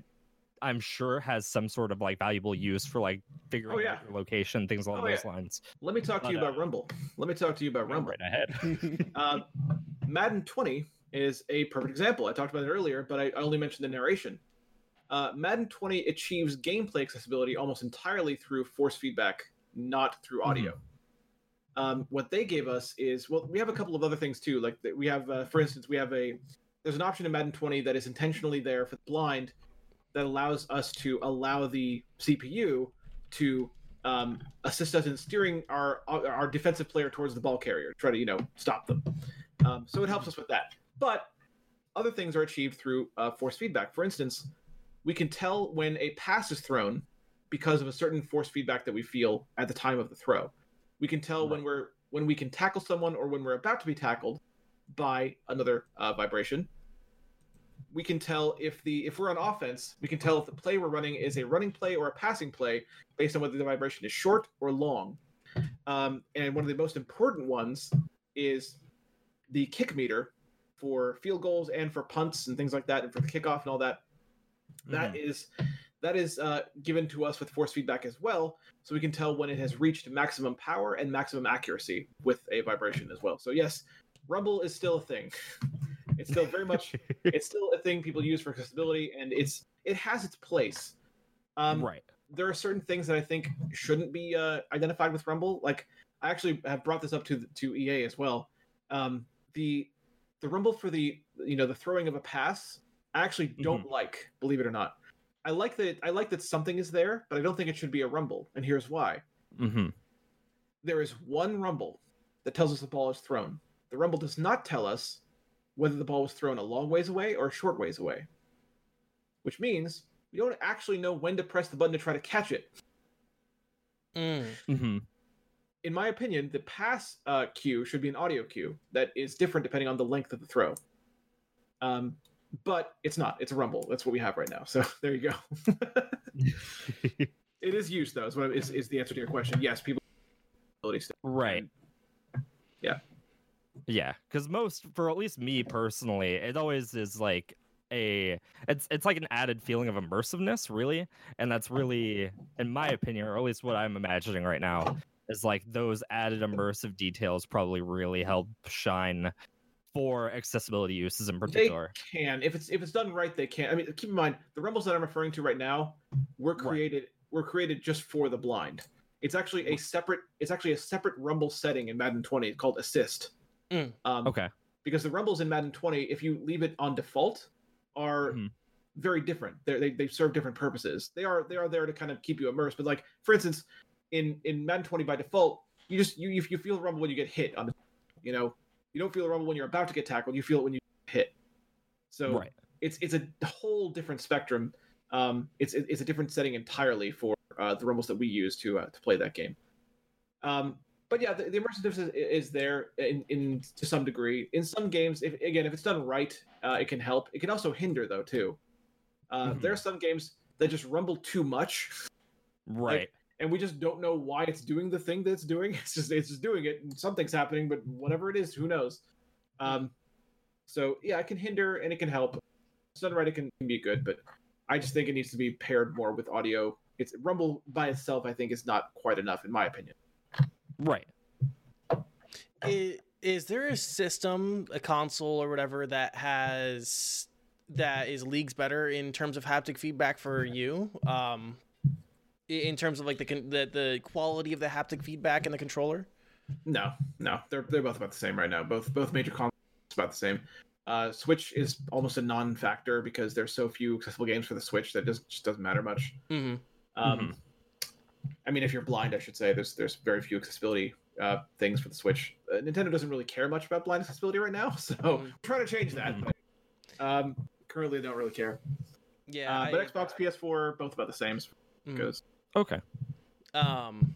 I'm sure has some sort of like valuable use for like figuring Oh, yeah. out your location, things along Oh, those yeah. lines. Let me talk to you But, uh, about Rumble. Let me talk to you about Rumble. Right ahead. Uh, Madden 20 is a perfect example. I talked about it earlier, but I I only mentioned the narration. Uh, Madden 20 achieves gameplay accessibility almost entirely through force feedback, not through audio. Um, what they gave us is well, we have a couple of other things too. Like we have, uh, for instance, we have a there's an option in Madden 20 that is intentionally there for the blind that allows us to allow the CPU to um, assist us in steering our our defensive player towards the ball carrier, try to you know stop them. Um, so it helps us with that. But other things are achieved through uh, force feedback. For instance, we can tell when a pass is thrown because of a certain force feedback that we feel at the time of the throw. We can tell when we're when we can tackle someone or when we're about to be tackled by another uh, vibration. We can tell if the if we're on offense, we can tell if the play we're running is a running play or a passing play based on whether the vibration is short or long. Um, and one of the most important ones is the kick meter for field goals and for punts and things like that, and for the kickoff and all that. That is that is uh, given to us with force feedback as well, so we can tell when it has reached maximum power and maximum accuracy with a vibration as well. So yes, Rumble is still a thing. It's still very much it's still a thing people use for accessibility, and it's it has its place. Um, right. there are certain things that I think shouldn't be uh, identified with Rumble. Like I actually have brought this up to to EA as well. Um, the the Rumble for the you know the throwing of a pass, I actually don't like. Believe it or not, I like that I like that something is there, but I don't think it should be a Rumble. And here's why: hmm there is one Rumble that tells us the ball is thrown. The Rumble does not tell us whether the ball was thrown a long ways away or a short ways away, which means we don't actually know when to press the button to try to catch it. Mm. hmm in my opinion, the pass uh, cue should be an audio cue that is different depending on the length of the throw. Um, but it's not. It's a rumble. That's what we have right now. So there you go. it is used though. Is what is, is the answer to your question? Yes, people. right. Yeah. Yeah, because most, for at least me personally, it always is like a it's it's like an added feeling of immersiveness, really, and that's really, in my opinion, or at least what I'm imagining right now, is like those added immersive details probably really help shine for accessibility uses in particular. They particular. can if it's if it's done right. They can. I mean, keep in mind the rumbles that I'm referring to right now were Right. created were created just for the blind. It's actually a separate. It's actually a separate rumble setting in Madden 20 called Assist. Mm. Um, Okay. because the rumbles in Madden 20, if you leave it on default, are Mhm. very different. They're, they they serve different purposes. They are they are there to kind of keep you immersed. But like for instance, in in Madden 20 by default, you just you you, you feel the rumble when you get hit on the, you know, you don't feel the rumble when you're about to get tackled. You feel it when you hit. So right. it's it's a whole different spectrum. Um, it's it's a different setting entirely for uh, the rumbles that we use to uh, to play that game. Um, but yeah, the, the immersiveness is, is there in, in to some degree. In some games, if again, if it's done right, uh, it can help. It can also hinder though too. Uh, Mhm. There are some games that just rumble too much, Right. And we just don't know why it's doing the thing that it's doing. It's just it's just doing it, and something's happening, but whatever it is, who knows? Um, so yeah, it can hinder and it can help. If It's done right, it can, can be good, but I just think it needs to be paired more with audio. It's Rumble by itself, I think, is not quite enough, in my opinion. right. Is, is there a system, a console or whatever that has that is leagues better in terms of haptic feedback for you? Um, i- in terms of like the the the quality of the haptic feedback in the controller. No, no, they're they're both about the same right now. Both both major consoles about the same. Uh, Switch is almost a non-factor because there's so few accessible games for the Switch that just just doesn't matter much. Mm-hmm. Um, I mean, if you're blind, I should say there's there's very few accessibility uh, things for the Switch. Uh, Nintendo doesn't really care much about blind accessibility right now, so Mhm. trying to change that. But, um, currently, they don't really care. Yeah, uh, I- but Xbox, PS4, both about the same. as it Mhm. Goes. Okay. um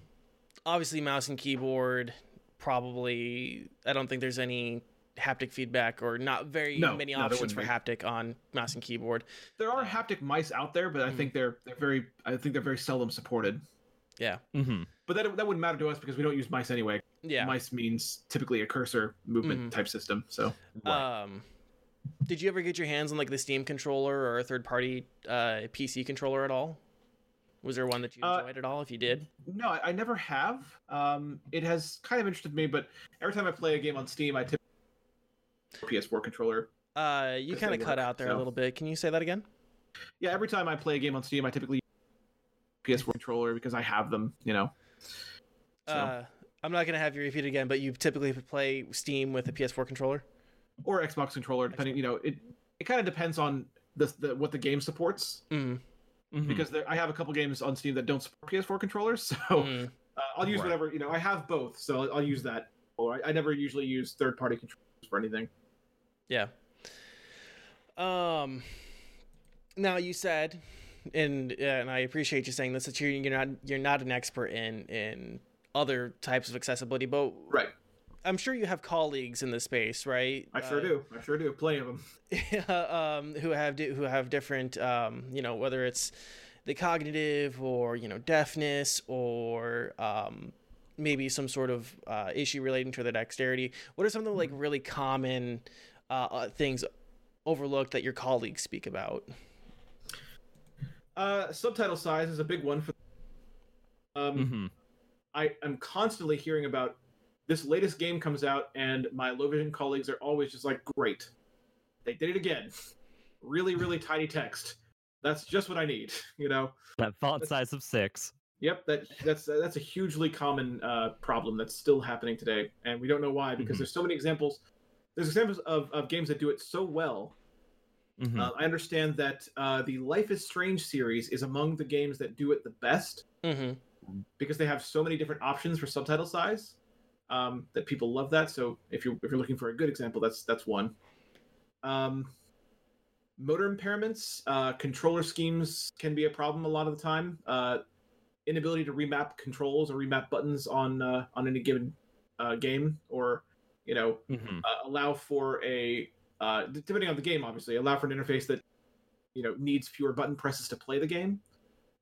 obviously mouse and keyboard probably i don't think there's any haptic feedback or not very No, many no, options for wouldn't haptic on mouse and keyboard There are haptic mice out there, but I Mhm. think they're they're very I think they're very seldom supported. yeah Mm-hmm. But that that wouldn't matter to us because we don't use mice anyway. yeah Mice means typically a cursor movement Mhm. type system. So Right. um did you ever get your hands on like the steam controller or a third party uh pc controller at all was there one that you Uh, enjoyed at all if you did no, I, I never have. Um, it has kind of interested me, but every time I play a game on Steam, I tip PS4 controller. uh you kind of cut out there a little bit can you say that again Yeah, every time I play a game on Steam, I typically PS4 controller because I have them. You know. So- uh i'm not gonna have you repeat again but you typically play steam with a ps4 controller or Xbox controller, depending. You know, it it kind of depends on the, the what the game supports mm Mhm. because there, I have a couple games on Steam that don't support PS4 controllers, so mm. uh, I'll use Right. whatever. You know, I have both, so I'll, I'll use that. Or I, I never usually use third party controllers for anything. Yeah. Um. Now you said, and and I appreciate you saying this that you're you're not you're not an expert in in other types of accessibility, but Right. I'm sure you have colleagues in the space, right? I sure Uh, do. I sure do. Plenty of them. um, who have di- who have different, um, you know, whether it's the cognitive or you know deafness or um, maybe some sort of uh, issue relating to their dexterity. What are some of the like really common uh, uh, things overlooked that your colleagues speak about? Uh, subtitle size is a big one for. Um, Mhm. I am constantly hearing about this latest game comes out, and my low vision colleagues are always just like, "Great, they did it again." Really, really tiny text. That's just what I need. You know. That font size of six. Yep, that that's that's a hugely common uh, problem that's still happening today, and we don't know why because Mhm. there's so many examples. There's examples of, of games that do it so well. Mhm. Uh, I understand that uh, the Life is Strange series is among the games that do it the best Mm-hmm. because they have so many different options for subtitle size um, that people love that. So if you're if you're looking for a good example, that's that's one. Um, motor impairments, uh, controller schemes can be a problem a lot of the time. Uh, inability to remap controls or remap buttons on uh, on any given uh, game, or you know Mhm. uh, allow for a uh, depending on the game, obviously allow for an interface that you know needs fewer button presses to play the game.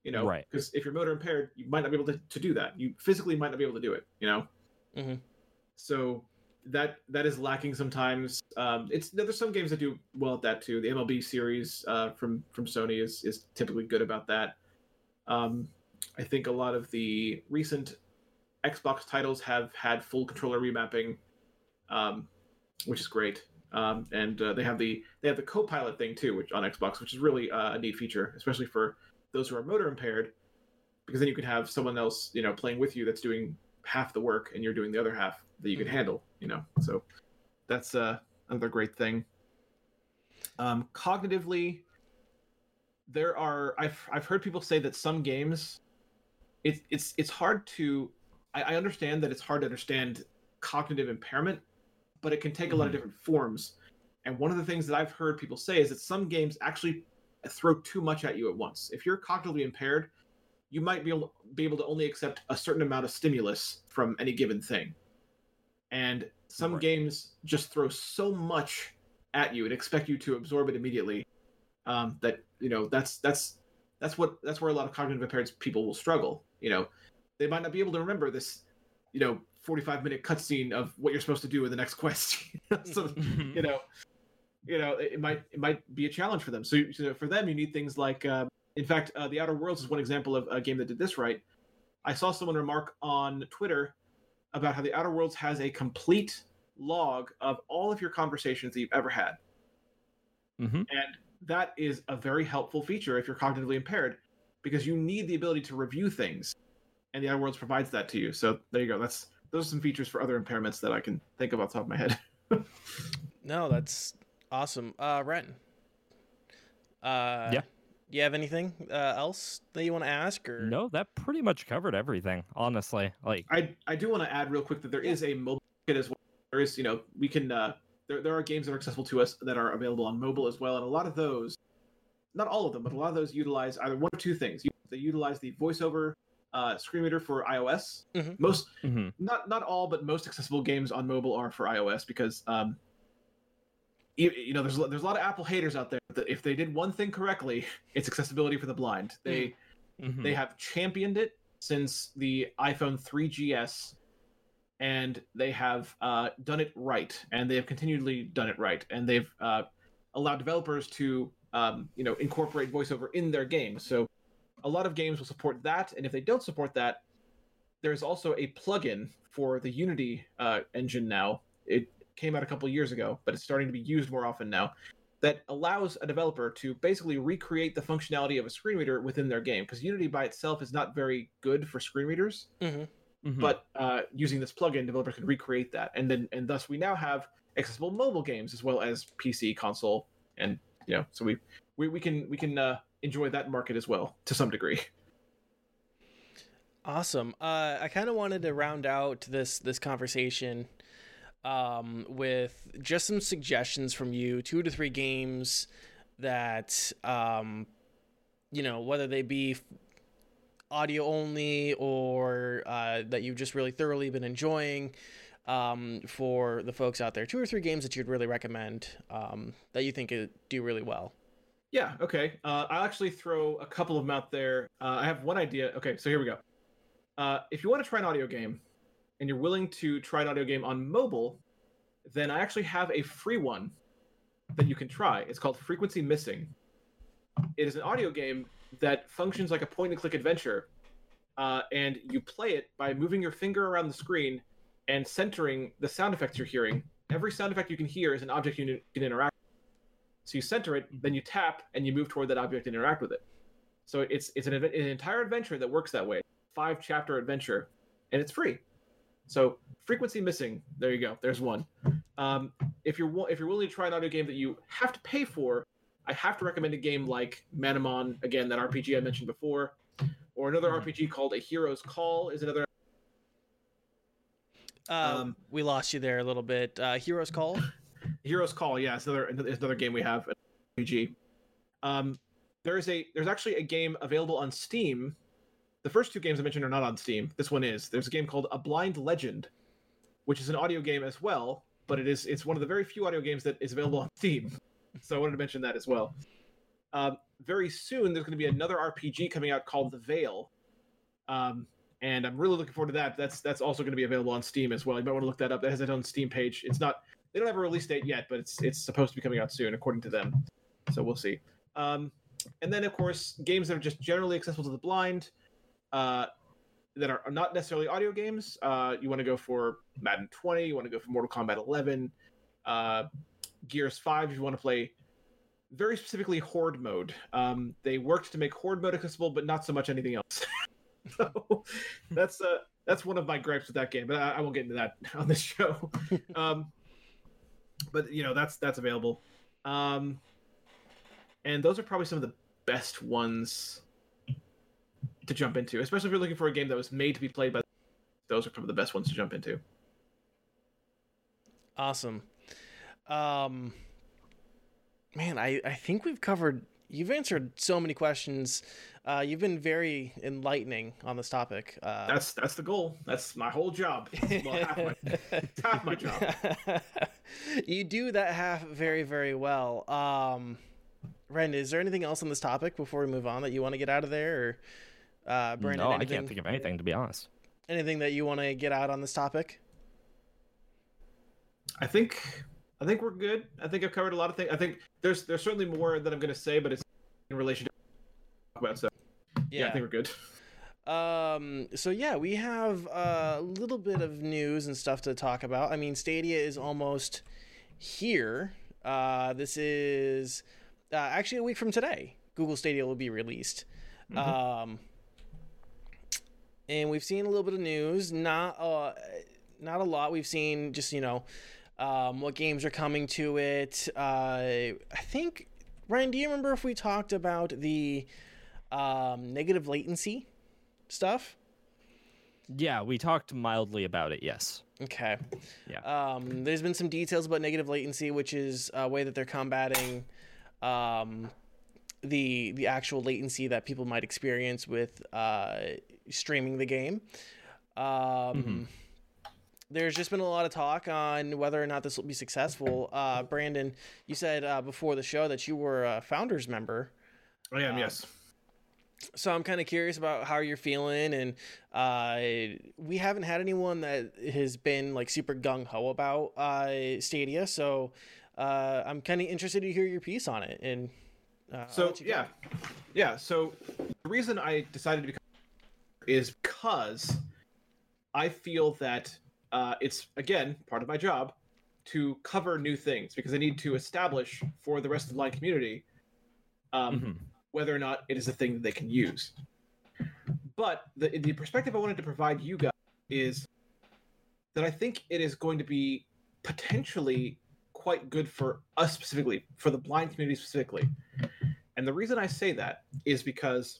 You know, Right. Because if you're motor impaired, you might not be able to, to do that. You physically might not be able to do it. You know. Mhm. So that that is lacking sometimes. Um, it's there's some games that do well at that too. The MLB series uh, from from Sony is is typically good about that. Um, I think a lot of the recent Xbox titles have had full controller remapping, um, which is great. Um, and uh, they have the they have the co-pilot thing too, which on Xbox, which is really uh, a neat feature, especially for those who are motor impaired, because then you can have someone else, you know, playing with you that's doing half the work, and you're doing the other half that you can Mhm. handle. You know, so that's uh, another great thing. Um, cognitively, there are I've I've heard people say that some games, it's it's it's hard to I, I understand that it's hard to understand cognitive impairment but it can take a lot of different forms. And one of the things that I've heard people say is that some games actually throw too much at you at once. If you're cognitively impaired, you might be able, be able to only accept a certain amount of stimulus from any given thing. And some Right. games just throw so much at you and expect you to absorb it immediately um, that you know that's that's that's what that's where a lot of cognitive impaired people will struggle. You know, they might not be able to remember this, you know, 45 minute cutscene of what you're supposed to do in the next quest. so you know you know it, it might it might be a challenge for them so, so for them you need things like uh, in fact uh, the outer worlds is one example of a game that did this right i saw someone remark on twitter about how the outer worlds has a complete log of all of your conversations that you've ever had Mhm. and that is a very helpful feature if you're cognitively impaired because you need the ability to review things and the outer worlds provides that to you so there you go that's those are some features for other impairments that i can think of off the top of my head No, that's awesome. Uh, Ren. Uh, Yeah. Do you have anything uh, else that you want to ask, or No, that pretty much covered everything. Honestly, like I I do want to add real quick that there is a mobile kit as well. There is, you know, we can uh there there are games that are accessible to us that are available on mobile as well, and a lot of those, not all of them, but a lot of those utilize either one or two things. They utilize the voiceover uh, screen reader for iOS. Mhm. Most, mhm. not not all, but most accessible games on mobile are for iOS because um, you, know, there's a lot- there's a lot of Apple haters out there. That if they did one thing correctly, it's accessibility for the blind. They Mhm. they have championed it since the iPhone 3GS, and they have uh, done it right, and they have continually done it right, and they've uh, allowed developers to um, you know incorporate voiceover in their games. So a lot of games will support that, and if they don't support that, there's also a plugin for the Unity uh, engine now. It came out a couple years ago, but it's starting to be used more often now. That allows a developer to basically recreate the functionality of a screen reader within their game, because Unity by itself is not very good for screen readers. Mhm. Mhm. But uh, using this plugin, developers can recreate that, and then and thus we now have accessible mobile games as well as PC, console, and you know, so we we, we can we can uh, enjoy that market as well to some degree. Awesome. Uh, I kind of wanted to round out this this conversation um, with just some suggestions from you, two to three games that um, you know whether they be audio only or uh, that you've just really thoroughly been enjoying um, for the folks out there. Two or three games that you'd really recommend um, that you think do really well. Yeah. Okay. Uh, I'll actually throw a couple of them out there. Uh, I have one idea. Okay, so here we go. Uh, if you want to try an audio game, and you're willing to try an audio game on mobile, then I actually have a free one that you can try. It's called Frequency Missing. It is an audio game that functions like a point-and-click adventure, uh, and you play it by moving your finger around the screen and centering the sound effects you're hearing. Every sound effect you can hear is an object you can interact. with. So you center it, then you tap, and you move toward that object and interact with it. So it's it's an, an entire adventure that works that way. Five chapter adventure, and it's free. So frequency missing. There you go. There's one. Um, if you're if you're willing to try an audio game that you have to pay for, I have to recommend a game like Manamon. Again, that RPG I mentioned before, or another Mhm. RPG called A Hero's Call is another. Uh, Um, we lost you there a little bit. Uh, Heroes Call. Heroes Call, yeah, it's another it's another game we have RPG. Um, there is a there's actually a game available on Steam. The first two games I mentioned are not on Steam. This one is. There's a game called A Blind Legend, which is an audio game as well, but it is it's one of the very few audio games that is available on Steam. So I wanted to mention that as well. Um, very soon, there's going to be another RPG coming out called The Vale, um, and I'm really looking forward to that. That's that's also going to be available on Steam as well. You might want to look that up. That has its own Steam page. It's not they don't have a release date yet, but it's it's supposed to be coming out soon, according to them. So we'll see. Um, and then of course games that are just generally accessible to the blind, uh, that are not necessarily audio games. Uh, you want to go for Madden 20. You want to go for Mortal Kombat 11, uh, Gears 5. If you want to play very specifically Horde mode. Um, they worked to make Horde mode accessible, but not so much anything else. so that's uh, that's one of my gripes with that game, but I, I won't get into that on this show. um, but you know that's that's available um and those are probably some of the best ones to jump into especially if you're looking for a game that was made to be played by those are probably the best ones to jump into Awesome. Um, man, I, I think we've covered. You've answered so many questions. Uh, you've been very enlightening on this topic. Uh, That's that's the goal. That's my whole job. Well, half my, half my job. you do that half very, very well. Um, Ren, is there anything else on this topic before we move on that you want to get out of there? Or, uh, Brandon, no, I can't think of anything to be honest. anything that you want to get out on this topic? I think I think we're good. I think I've covered a lot of things. I think there's there's certainly more that I'm going to say, but it's in relation to about. So yeah, I think we're good. Um, so yeah, we have a little bit of news and stuff to talk about. I mean, Stadia is almost here. Uh, this is uh, actually a week from today. Google Stadia will be released. Um, and we've seen a little bit of news. Not uh, not a lot. We've seen just you know um, what games are coming to it. Uh, I think Ryan, do you remember if we talked about the um, negative latency stuff? Yeah, we talked mildly about it. Yes. Okay. Yeah. Um, there's been some details about negative latency, which is a way that they're combating um, the the actual latency that people might experience with uh, streaming the game. Um, There's just been a lot of talk on whether or not this will be successful. Uh, Brandon, you said uh, before the show that you were a founders member. I am Um, yes. so I'm kind of curious about how you're feeling, and uh, we haven't had anyone that has been like super gung ho about uh, Stadia. So uh, I'm kind of interested to hear your piece on it. And uh, So let you go. yeah, yeah. So the reason I decided to become is because I feel that uh, it's again part of my job to cover new things because I need to establish for the rest of the line community um, Mhm. whether or not it is a thing that they can use. But the the perspective I wanted to provide you guys is that I think it is going to be potentially quite good for us specifically, for the blind community specifically. And the reason I say that is because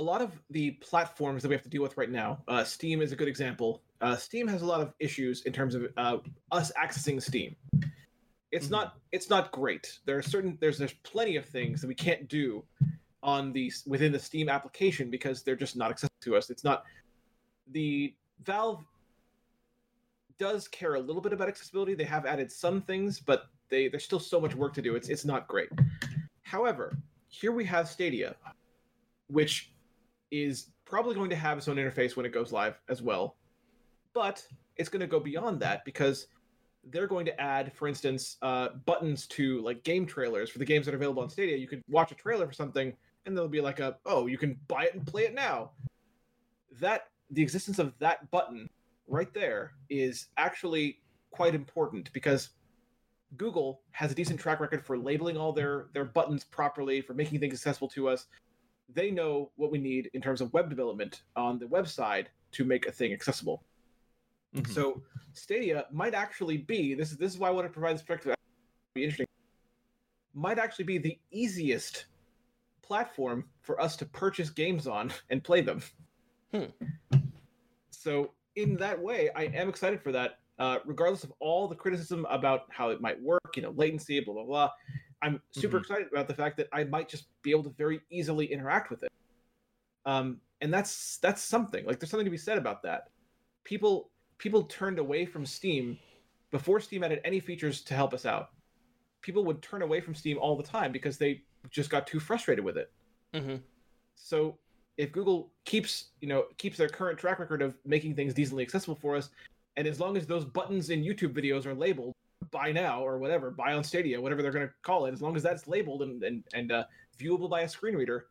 a lot of the platforms that we have to deal with right now, uh, Steam is a good example. Uh, Steam has a lot of issues in terms of uh, us accessing Steam. It's Mhm. not it's not great. There are certain there's there's plenty of things that we can't do on the within the Steam application because they're just not accessible to us. It's not the Valve does care a little bit about accessibility. They have added some things, but they there's still so much work to do. It's it's not great. However, here we have Stadia, which is probably going to have its own interface when it goes live as well. But it's going to go beyond that because they're going to add, for instance, uh, buttons to like game trailers for the games that are available on Stadia. You could watch a trailer for something, and there'll be like a, oh, you can buy it and play it now. That the existence of that button right there is actually quite important because Google has a decent track record for labeling all their their buttons properly, for making things accessible to us. They know what we need in terms of web development on the website to make a thing accessible. Mhm. So Stadia might actually be this is this is why I want to provide this perspective. Be interesting. Might actually be the easiest platform for us to purchase games on and play them. Hmm. So in that way, I am excited for that. Uh, regardless of all the criticism about how it might work, you know, latency, blah blah blah. I'm super Mhm. excited about the fact that I might just be able to very easily interact with it. Um, and that's that's something. Like there's something to be said about that. People people turned away from Steam before Steam added any features to help us out. People would turn away from Steam all the time because they just got too frustrated with it. hmm So if Google keeps, you know, keeps their current track record of making things decently accessible for us, and as long as those buttons in YouTube videos are labeled buy now or whatever, buy on Stadia, whatever they're going to call it, as long as that's labeled and and, and uh, viewable by a screen reader,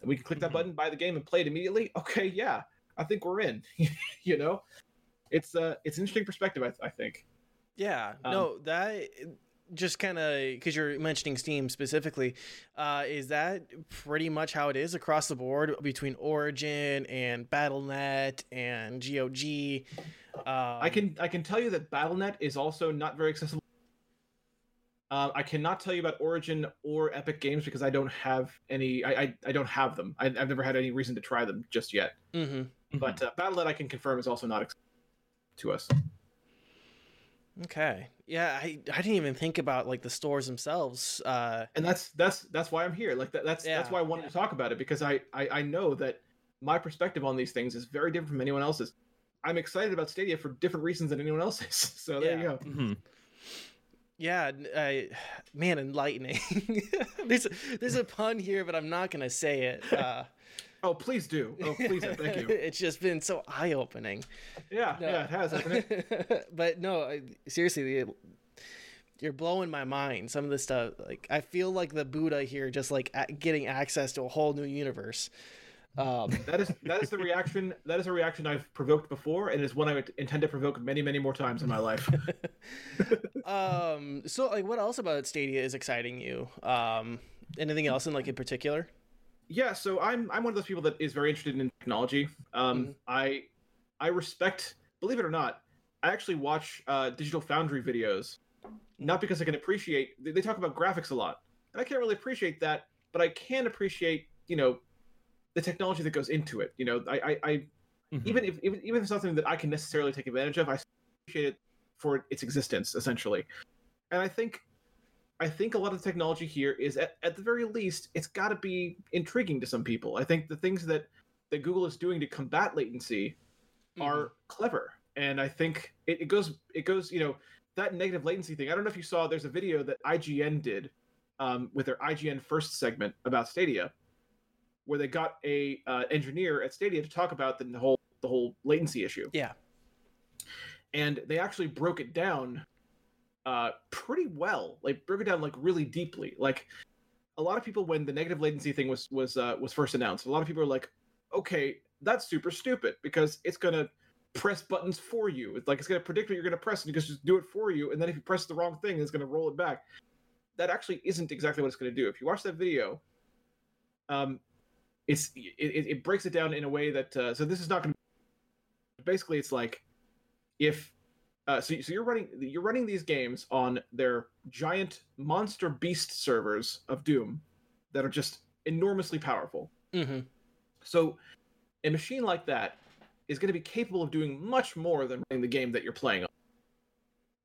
and we can click that Mhm. button, buy the game, and play it immediately. Okay, yeah, I think we're in. you know, it's uh, it's an interesting perspective. I, I think. Yeah, Um, no, that just kind of because you're mentioning Steam specifically, uh, is that pretty much how it is across the board between Origin and BattleNet and GOG? Um, I can I can tell you that BattleNet is also not very accessible. Uh, I cannot tell you about Origin or Epic Games because I don't have any. I I, I don't have them. I, I've never had any reason to try them just yet. hmm But uh, BattleNet, I can confirm, is also not accessible to us. Okay. Yeah, I, I didn't even think about like the stores themselves. Uh, and that's that's that's why I'm here. Like that, that's that's why I wanted to talk about it because I, I I know that my perspective on these things is very different from anyone else's. I'm excited about Stadia for different reasons than anyone else is. So there Yeah. you go. Mhm. yeah, n- I, man, enlightening. there's a, there's a pun here, but I'm not gonna say it. Uh, Oh, please do. Oh, please, and thank you. it's just been so eye opening. Yeah, No. yeah, it has, hasn't it? but no, I, seriously, the, you're blowing my mind. Some of this stuff, like I feel like the Buddha here, just like a- getting access to a whole new universe. Um, That is that is the reaction. That is a reaction I've provoked before, and is one I would intend to provoke many, many more times in my life. um, so like, what else about Stadia is exciting you? Um, anything else in like in particular? yeah, so I'm I'm one of those people that is very interested in technology. Um, Mhm. I I respect, believe it or not, I actually watch uh, Digital Foundry videos, not because I can appreciate. They, they talk about graphics a lot, and I can't really appreciate that, but I can appreciate, you know, the technology that goes into it. You know, I I, I Mhm. even if even, even if it's something that I can necessarily take advantage of, I appreciate it for its existence essentially. And I think I think a lot of the technology here is at, at the very least it's got to be intriguing to some people. I think the things that that Google is doing to combat latency are clever, and I think it, it goes it goes you know that negative latency thing. I don't know if you saw. There's a video that IGN did um, with their IGN first segment about Stadia, where they got a uh, engineer at Stadia to talk about the whole the whole latency issue. Yeah. and they actually broke it down uh, pretty well. Like broke it down like really deeply. Like a lot of people when the negative latency thing was was uh, was first announced, a lot of people are like, okay, that's super stupid because it's gonna press buttons for you. It's like it's gonna predict what you're gonna press and can just do it for you. And then if you press the wrong thing, it's gonna roll it back. That actually isn't exactly what it's gonna do. If you watch that video, um, it's it, it, breaks it down in a way that uh, so this is not gonna basically it's like if uh, so, so you're running you're running these games on their giant monster beast servers of Doom that are just enormously powerful. hmm So a machine like that is going to be capable of doing much more than running the game that you're playing on.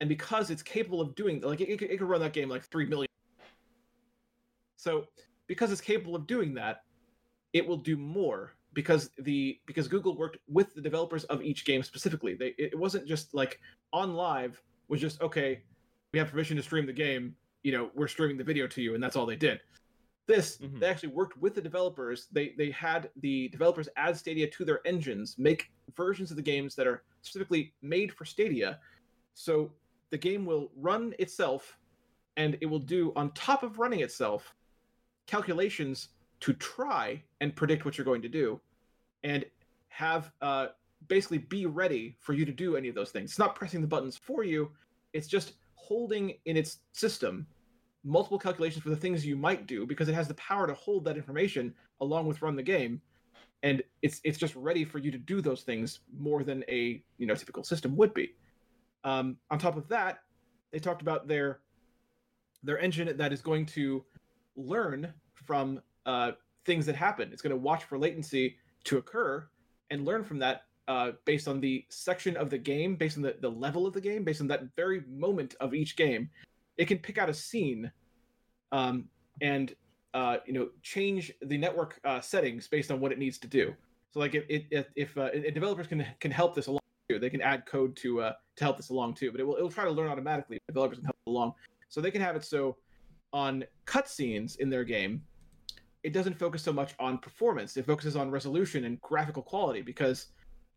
And because it's capable of doing like it, it, it could run that game like three million. So because it's capable of doing that, it will do more because the because Google worked with the developers of each game specifically. They it wasn't just like OnLive was just okay, we have permission to stream the game, you know, we're streaming the video to you and that's all they did. This Mhm. they actually worked with the developers. They they had the developers add Stadia to their engines, make versions of the games that are specifically made for Stadia. So the game will run itself and it will do on top of running itself calculations to try and predict what you're going to do and have uh, basically be ready for you to do any of those things. It's not pressing the buttons for you, it's just holding in its system multiple calculations for the things you might do because it has the power to hold that information along with run the game. And it's it's just ready for you to do those things more than a you know typical system would be. Um, on top of that they talked about their their engine that is going to learn from uh, things that happen. It's going to watch for latency to occur and learn from that uh, based on the section of the game based on the, the level of the game based on that very moment of each game. It can pick out a scene um, and uh, you know change the network uh, settings based on what it needs to do. So like if if, if uh, developers can can help this along too they can add code to uh, to help this along too but it will it'll try to learn automatically developers can help along. So they can have it so on cutscenes in their game it doesn't focus so much on performance. It focuses on resolution and graphical quality because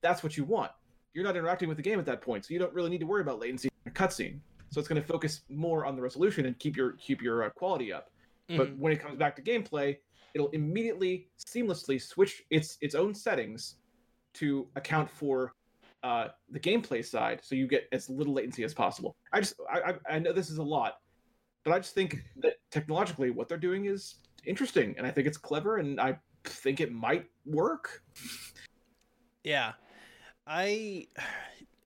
that's what you want. You're not interacting with the game at that point so you don't really need to worry about latency in a cutscene. So it's going to focus more on the resolution and keep your keep your uh, quality up. But Mhm. when it comes back to gameplay it'll immediately seamlessly switch its its own settings to account for uh, the gameplay side so you get as little latency as possible. I just I, I i know this is a lot but i just think that technologically what they're doing is interesting and i think it's clever and i think it might work Yeah, I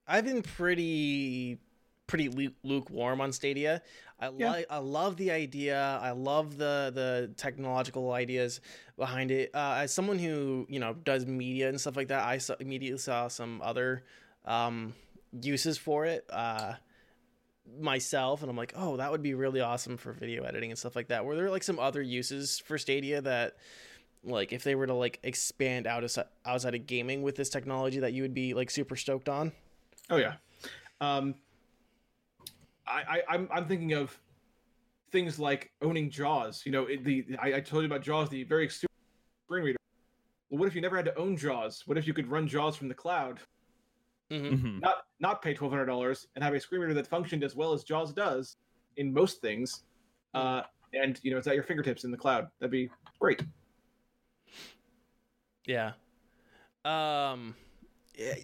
I've been pretty pretty lu- lukewarm on Stadia. I Yeah. like I love the idea. I love the the technological ideas behind it. Uh, as someone who you know does media and stuff like that, I saw, immediately saw some other um, uses for it. Uh, myself and I'm like, oh, that would be really awesome for video editing and stuff like that. Were there like some other uses for Stadia that like if they were to like expand out of, outside of gaming with this technology that you would be like super stoked on? Oh yeah. Um, I, I I'm I'm thinking of things like owning Jaws. You know, it, the I, I told you about Jaws, the very extreme screen reader. Well, what if you never had to own Jaws? What if you could run Jaws from the cloud, Mm-hmm. Mhm. not not pay twelve hundred dollars, and have a screen reader that functioned as well as Jaws does in most things, uh, and you know it's at your fingertips in the cloud? That'd be great. Yeah. Um eh,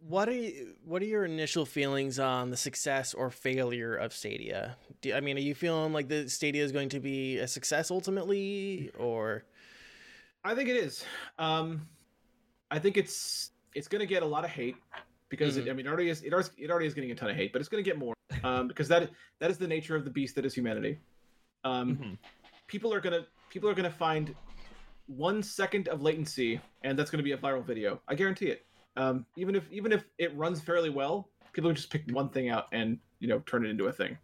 what are you, what are your initial feelings on the success or failure of Stadia? Do, I mean, are you feeling like the Stadia is going to be a success ultimately or I think it is. Um, I think it's it's going to get a lot of hate because it, I mean, it already is. It already, it already is getting a ton of hate, but it's going to get more um, because that that is the nature of the beast that is humanity. Um, Mhm. People are gonna people are gonna find one second of latency, and that's going to be a viral video. I guarantee it. Um, even if even if it runs fairly well, people will just pick one thing out and you know turn it into a thing.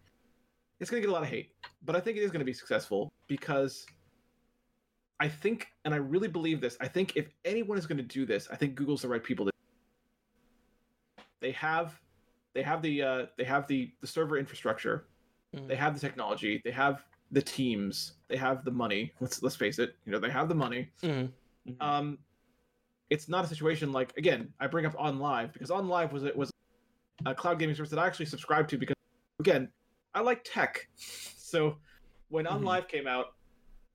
It's going to get a lot of hate, but I think it is going to be successful because I think, and I really believe this. I think if anyone is going to do this, I think Google's the right people. To... They have, they have the, uh, they have the the server infrastructure. Mhm. They have the technology. They have the teams. They have the money. Let's let's face it. You know, they have the money. Mhm. Um, it's not a situation like again. I bring up OnLive because OnLive was it was a cloud gaming service that I actually subscribed to because again, I like tech. So when On Mhm. Live came out,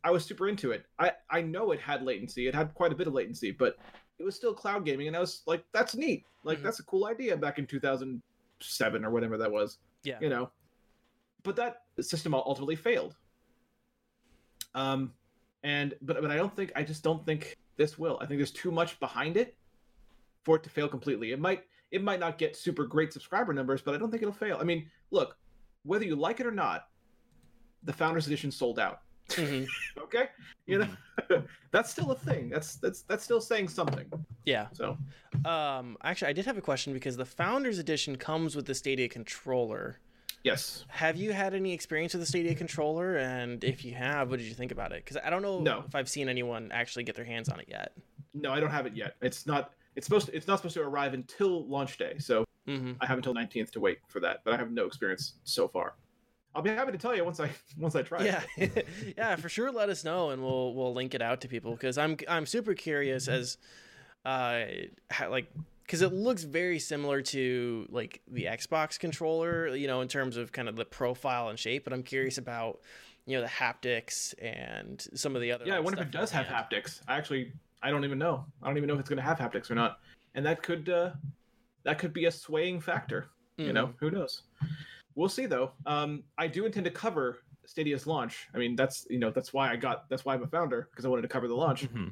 I was super into it. I I know it had latency. It had quite a bit of latency, but it was still cloud gaming, and I was like, that's neat. Like Mhm. that's a cool idea back in 2007 or whatever that was. Yeah. You know, but that system ultimately failed. Um, and but but I don't think I just don't think this will. I think there's too much behind it for it to fail completely. It might it might not get super great subscriber numbers, but I don't think it'll fail. I mean, look, whether you like it or not, the Founders Edition sold out. Mhm. Okay, you know that's still a thing. That's that's that's still saying something. Yeah. So Um actually I did have a question because the Founders Edition comes with the Stadia controller. yes, Have you had any experience with the Stadia controller and if you have, what did you think about it? Cuz I don't know No. if I've seen anyone actually get their hands on it yet. no, I don't have it yet. It's not. It's supposed. To, it's not supposed to arrive until launch day. So Mhm. I have until 19th to wait for that, but I have no experience so far. I'll be happy to tell you once I once I try. yeah yeah for sure let us know and we'll we'll link it out to people because i'm i'm super curious as uh how, like because it looks very similar to like the xbox controller you know in terms of kind of the profile and shape but i'm curious about you know the haptics and some of the other Yeah, I wonder if it does have beforehand. haptics. I actually I don't even know. I don't even know if it's going to have haptics or not, and that could uh, that could be a swaying factor. You know, Mm-hmm. who knows? We'll see though. Um, I do intend to cover Stadia's launch. I mean, that's you know that's why I got that's why I'm a founder because I wanted to cover the launch. Mhm.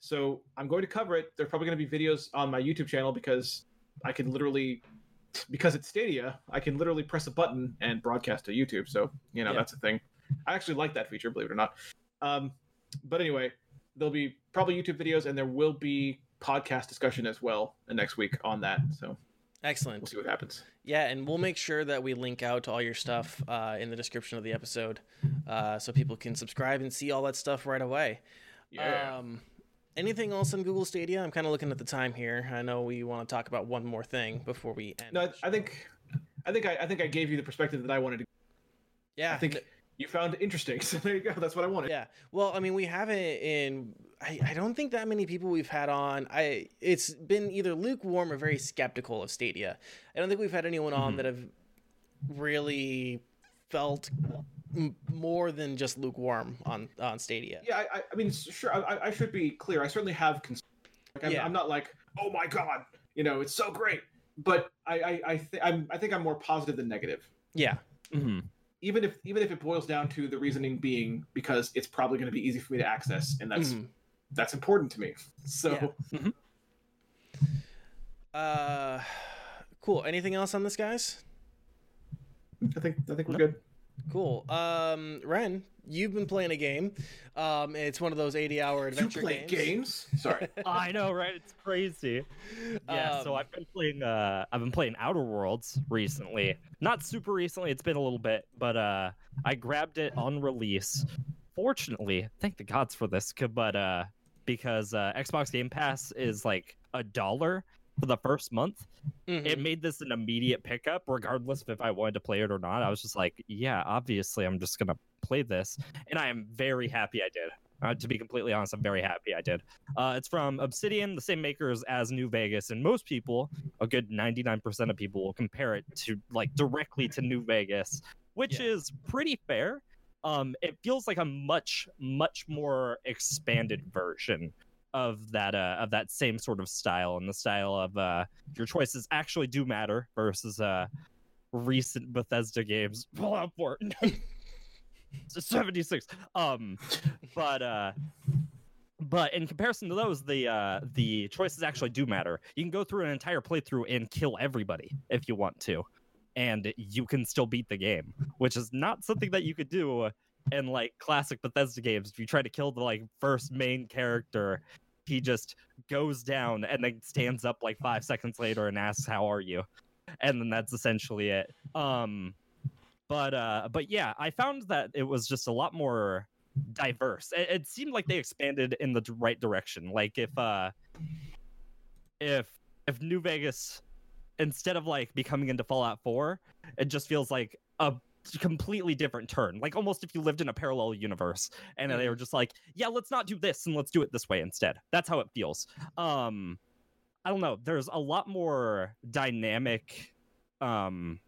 So I'm going to cover it. There's probably going to be videos on my YouTube channel because I can literally, because it's Stadia, I can literally press a button and broadcast to YouTube. So you know Yeah. that's a thing. I actually like that feature, believe it or not. Um, but anyway, there'll be probably YouTube videos and there will be podcast discussion as well next week on that. So we'll excellent see what happens. Yeah, and we'll make sure that we link out to all your stuff uh, in the description of the episode, uh, so people can subscribe and see all that stuff right away. Yeah. Um, anything else on Google Stadia? I'm kind of looking at the time here. I know we want to talk about one more thing before we end. no, I, think, I think I, I think I gave you the perspective that I wanted to. yeah, I think you found interesting. So there you go. That's what I wanted. Yeah. Well, I mean, we haven't in. I, I don't think that many people we've had on. I it's been either lukewarm or very skeptical of Stadia. I don't think we've had anyone on Mhm. that have really felt m- more than just lukewarm on on Stadia. yeah I, I- I mean sure I, I should be clear i certainly have concerns like I'm, Yeah. I'm not like oh my god you know it's so great but i i I, th- I'm, I think i'm more positive than negative Yeah. Mhm. even if even if it boils down to the reasoning being because it's probably going to be easy for me to access and that's Mhm. That's important to me so Yeah. Uh, cool. Anything else on this, guys? i think i think we're No. good Cool. Um, Ren, you've been playing a game. Um, it's one of those 80-hour adventure You adventure play games. games? Sorry. I know, right? It's crazy. Yeah, so Um, I've been playing uh I've been playing Outer Worlds recently. Not super recently, it's been a little bit, but uh I grabbed it on release. Fortunately, thank the gods for this, but uh because uh Xbox Game Pass is like a dollar for the first month, Mhm. it made this an immediate pickup regardless of if I wanted to play it or not. I was just like, yeah, obviously I'm just going to play this, and I am very happy I did. Uh, to be completely honest, I'm very happy I did. Uh, it's from Obsidian, the same makers as New Vegas, and most people, a good 99% of people, will compare it to like directly to New Vegas, which Yeah. is pretty fair. Um, it feels like a much, much more expanded version of that uh, of that same sort of style, and the style of uh, your choices actually do matter versus uh, recent Bethesda games. Fallout 4. It's 76. Um, but uh, but in comparison to those, the uh, the choices actually do matter. You can go through an entire playthrough and kill everybody if you want to, and you can still beat the game, which is not something that you could do in like classic Bethesda games. If you try to kill the like first main character, he just goes down and then stands up like five seconds later and asks, "How are you?" And then that's essentially it. Um, but uh, but yeah, I found that it was just a lot more diverse. It, it seemed like they expanded in the right direction. Like if uh, if if New Vegas instead of like becoming into Fallout 4, it just feels like a completely different turn. Like almost if you lived in a parallel universe and they were just like, yeah, let's not do this and let's do it this way instead. That's how it feels. Um I don't know. There's a lot more dynamic um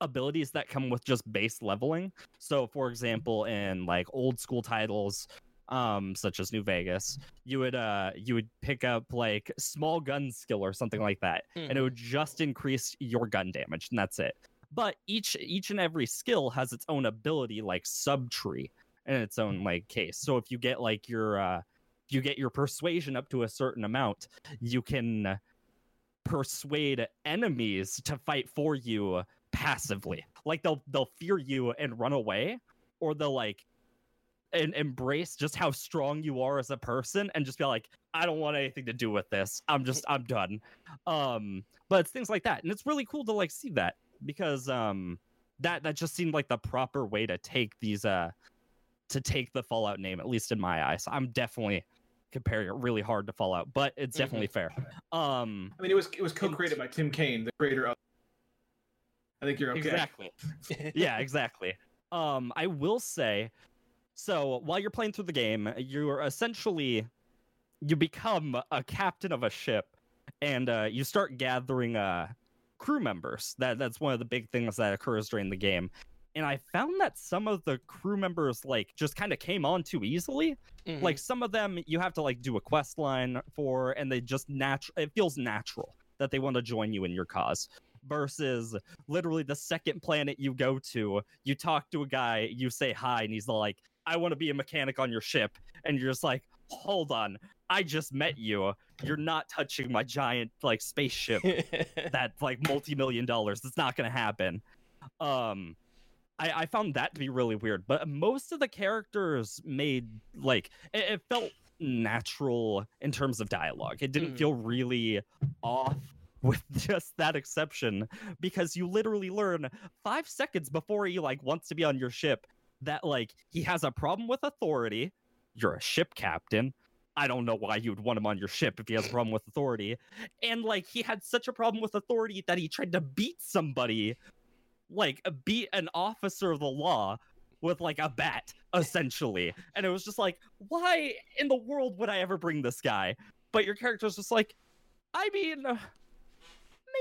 abilities that come with just base leveling. So for example, in like old school titles um such as New Vegas, you would uh you would pick up like small gun skill or something like that and it Mhm. would just increase your gun damage and that's it. But each each and every skill has its own ability like subtree in its own like case. So if you get like your uh you get your persuasion up to a certain amount, you can persuade enemies to fight for you passively. Like they'll they'll fear you and run away, or they'll like and embrace just how strong you are as a person and just be like, I don't want anything to do with this. I'm just I'm done. Um, but it's things like that, and it's really cool to like see that because um that that just seemed like the proper way to take these uh to take the Fallout name, at least in my eyes. I'm definitely comparing it really hard to Fallout, but it's definitely fair. Um I mean, it was it was co-created by Tim Cain, the creator of. I think you're okay. Exactly. yeah, exactly. Um, I will say, so while you're playing through the game, you're essentially you become a captain of a ship, and uh, you start gathering uh, crew members. That that's one of the big things that occurs during the game. And I found that some of the crew members like just kind of came on too easily. Mhm. Like some of them you have to like do a quest line for, and they just natural. It feels natural that they want to join you in your cause. Versus literally the second planet you go to, you talk to a guy, you say hi, and he's like, "I want to be a mechanic on your ship," and you're just like, "Hold on, I just met you. You're not touching my giant like spaceship that's like multi-million dollars. It's not gonna happen." Um, I, I found that to be really weird, but most of the characters made like it, it felt natural in terms of dialogue. It didn't Mm. feel really off with just that exception because you literally learn five seconds before he like wants to be on your ship that like he has a problem with authority. You're a ship captain. I don't know why you would want him on your ship if he has a problem with authority. And like he had such a problem with authority that he tried to beat somebody, like beat an officer of the law with like a bat, essentially. And it was just like, why in the world would I ever bring this guy? But your character's just like, I mean,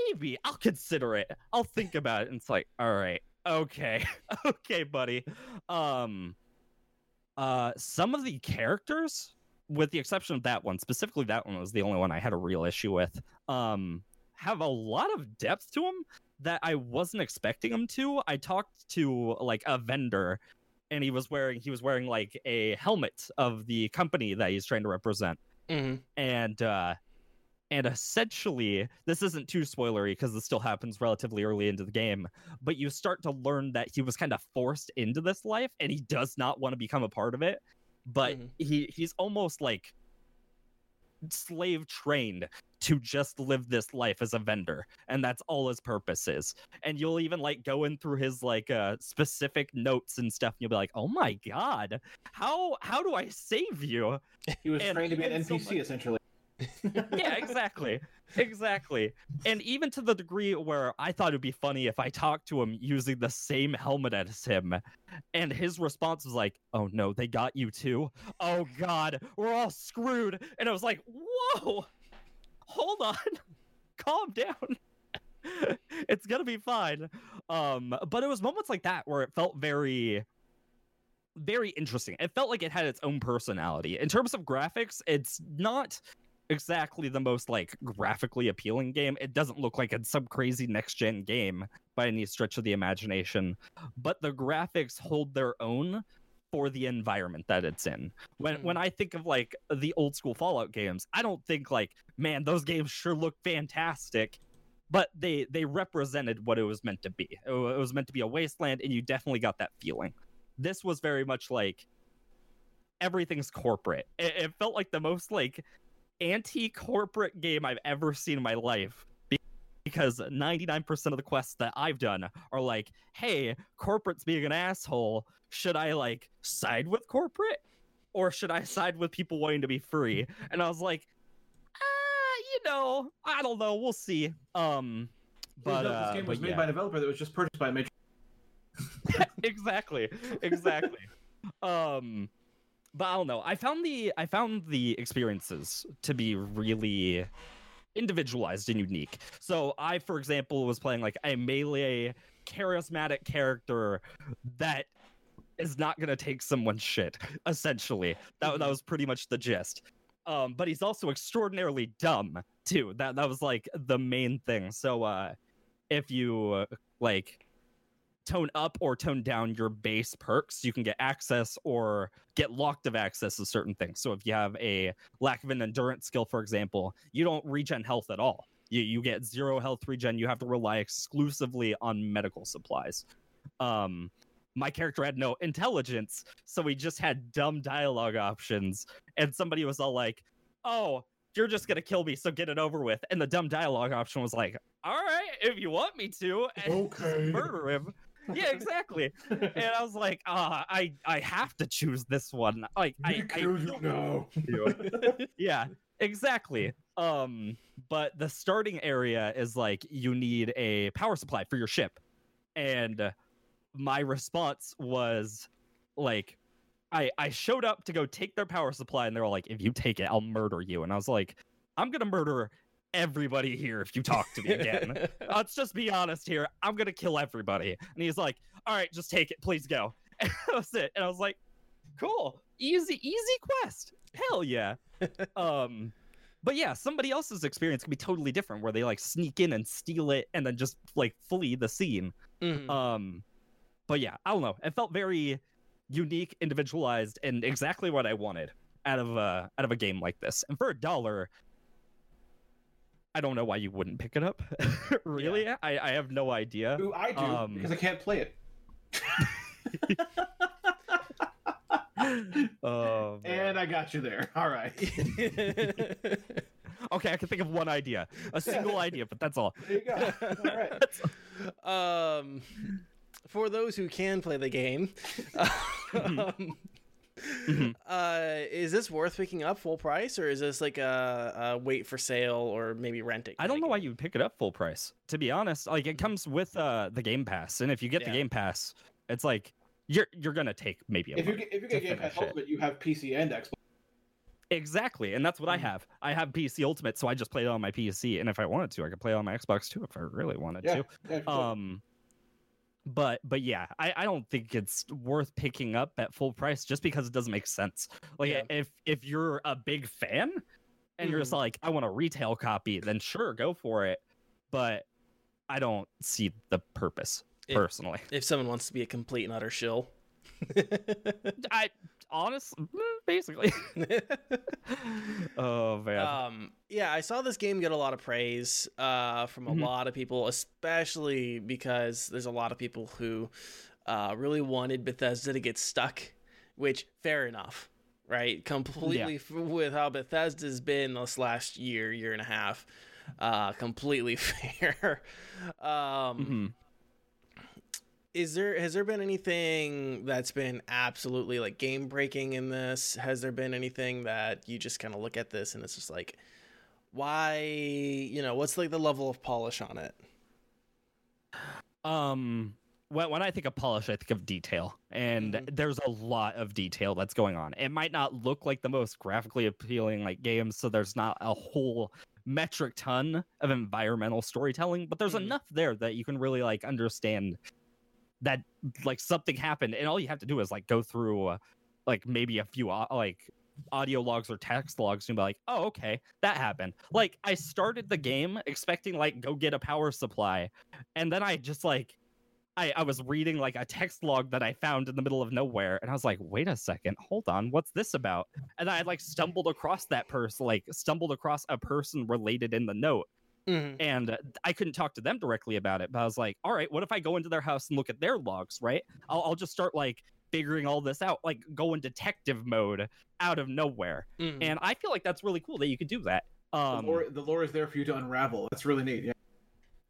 maybe I'll consider it. I'll think about it. And it's like, all right, okay, okay, buddy. Um, uh, some of the characters, with the exception of that one, specifically that one was the only one I had a real issue with. Um, have a lot of depth to them that I wasn't expecting them to. I talked to like a vendor and he was wearing he was wearing like a helmet of the company that he's trying to represent Mhm. and uh And essentially, this isn't too spoilery because this still happens relatively early into the game, but you start to learn that he was kind of forced into this life and he does not want to become a part of it. But Mhm. he he's almost like slave trained to just live this life as a vendor and that's all his purpose is and you'll even like go in through his like uh specific notes and stuff and you'll be like oh my god how how do i save you He was And trained to be an even so NPC essentially. yeah exactly. Exactly. And even to the degree where i thought it'd be funny if i talked to him using the same helmet as him and his response was like oh no they got you too? Oh god we're all screwed. And i was like whoa hold on calm down. It's gonna be fine. Um but it was moments like that where it felt very very interesting. It felt like it had its own personality. In terms of graphics it's not exactly the most like graphically appealing game. It doesn't look like it's some crazy next gen game by any stretch of the imagination but the graphics hold their own for the environment that it's in. When Mhm. when i think of like the old school fallout games i don't think like man those games sure look fantastic but they they represented what it was meant to be. It it was meant to be a wasteland and you definitely got that feeling. This was very much like everything's corporate. It, it felt like the most like anti-corporate game i've ever seen in my life because 99% of the quests that i've done are like hey corporate's being an asshole. Should i like side with corporate? Or should i side with people wanting to be free? And i was like ah, you know i don't know. We'll see. Um but uh, this game was made yeah. by a developer that was just purchased by a major. exactly. Exactly. Um but i don't know. I found the i found the experiences to be really individualized and unique. So i for example was playing like a melee charismatic character that is not going to take someone's shit essentially. That, that was pretty much the gist. Um but he's also extraordinarily dumb too. That that was like the main thing. So uh if you uh, like tone up or tone down your base perks, you can get access or get locked of access to certain things. So if you have a lack of an endurance skill, for example, you don't regen health at all. You you get zero health regen. You have to rely exclusively on medical supplies. Um, my character had no intelligence, so we just had dumb dialogue options. And somebody was all like, "Oh, you're just gonna kill me, so get it over with." And the dumb dialogue option was like, "All right, if you want me to, and Okay. murder him." Yeah, exactly. And I was like, ah, I I have to choose this one. Like, I, I yeah, exactly. Um, but the starting area is like you need a power supply for your ship, and my response was like, I I showed up to go take their power supply, and they're all like, if you take it, I'll murder you. And I was like, I'm gonna murder everybody here if you talk to me again let's just be honest here. I'm gonna kill everybody. And he's like, all right, just take it, please go. And that was it. And I was like, cool, easy, easy quest. Hell yeah. um, but yeah, somebody else's experience can be totally different, where they like sneak in and steal it, and then just like flee the scene. Mhm. Um, but yeah, I don't know. It felt very unique, individualized, and exactly what I wanted out of uh out of a game like this. And for a dollar, I don't know why you wouldn't pick it up. really, I I have no idea. Ooh, I do Um, because I can't play it. Oh. And I got you there. All right. okay, I can think of one idea, a single idea, but that's all. There you go. All right. um, for those who can play the game, um, Mhm. uh, is this worth picking up full price, or is this like a, a wait for sale or maybe renting? I don't know why you would pick it up full price. To be honest, like it comes with uh the Game Pass, and if you get Yeah. the Game Pass, it's like you're you're gonna take maybe a If you get, if you get Game Pass it. Ultimate, you have PC and Xbox. Exactly, and that's what I Mhm. have. I have PC Ultimate, so I just play it on my PC, and if I wanted to, I could play it on my Xbox too, if I really wanted Yeah. to. yeah for sure. But but yeah, I, I don't think it's worth picking up at full price just because it doesn't make sense. Like Yeah. if if you're a big fan and you're just mm-hmm. like, I want a retail copy, then sure, go for it. But I don't see the purpose If- personally. If someone wants to be a complete and utter shill. I honestly, basically. oh man. um, yeah, I saw this game get a lot of praise uh, from a Mhm. lot of people, especially because there's a lot of people who uh, really wanted Bethesda to get stuck, which fair enough, right? Completely f- with how Bethesda's been this last year, year and a half, uh, completely fair. um, Mhm. Is there has there been anything that's been absolutely like game breaking in this has there been anything that you just kind of look at this and it's just like why you know what's like the level of polish on it Um, when, when I think of polish, I think of detail, and Mhm. there's a lot of detail that's going on. It might not look like the most graphically appealing like games, so there's not a whole metric ton of environmental storytelling, but there's Mhm. enough there that you can really like understand that like something happened, and all you have to do is like go through uh, like maybe a few au- like audio logs or text logs and be like, oh, okay, that happened. Like I started the game expecting like go get a power supply, and then I just like I, I was reading like a text log that I found in the middle of nowhere, and I was like, wait a second, hold on, what's this about? And I like stumbled across that person, like stumbled across a person related in the note, mm-hmm. and uh, I couldn't talk to them directly about it. But I was like, all right, what if I go into their house and look at their logs, right? I'll, I'll just start like figuring all this out, like go in detective mode out of nowhere. Mm-hmm. And I feel like that's really cool that you could do that. the, Um, lore, the lore is there for you to unravel. That's really neat. Yeah.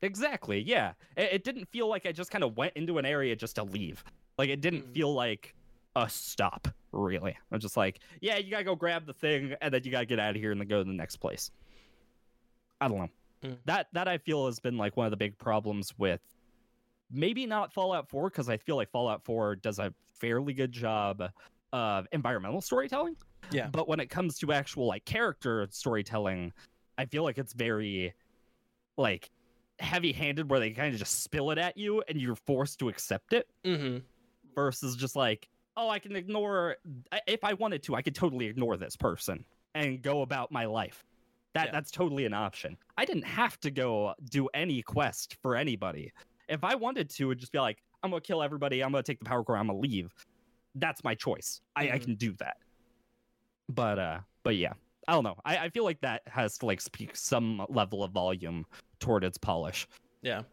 Exactly. Yeah. It, it didn't feel like I just kind of went into an area just to leave. Like it didn't Mhm. feel like a stop. Really, I'm just like, yeah, you gotta go grab the thing, and then you gotta get out of here and then go to the next place. I don't know. Mm. That that I feel has been like one of the big problems with maybe not Fallout 4 because I feel like Fallout 4 does a fairly good job of environmental storytelling. Yeah. But when it comes to actual like character storytelling, I feel like it's very like heavy-handed where they kind of just spill it at you and you're forced to accept it Mm-hmm. versus just like, oh, I can ignore if I wanted to, I could totally ignore this person and go about my life. That Yeah. that's totally an option. I didn't have to go do any quest for anybody. If I wanted to, it'd just be like, I'm gonna kill everybody. I'm gonna take the power core. I'm gonna leave. That's my choice. I, I Mhm. can do that. But uh, but yeah, I don't know. I, I feel like that has to like speak some level of volume toward its polish. Yeah.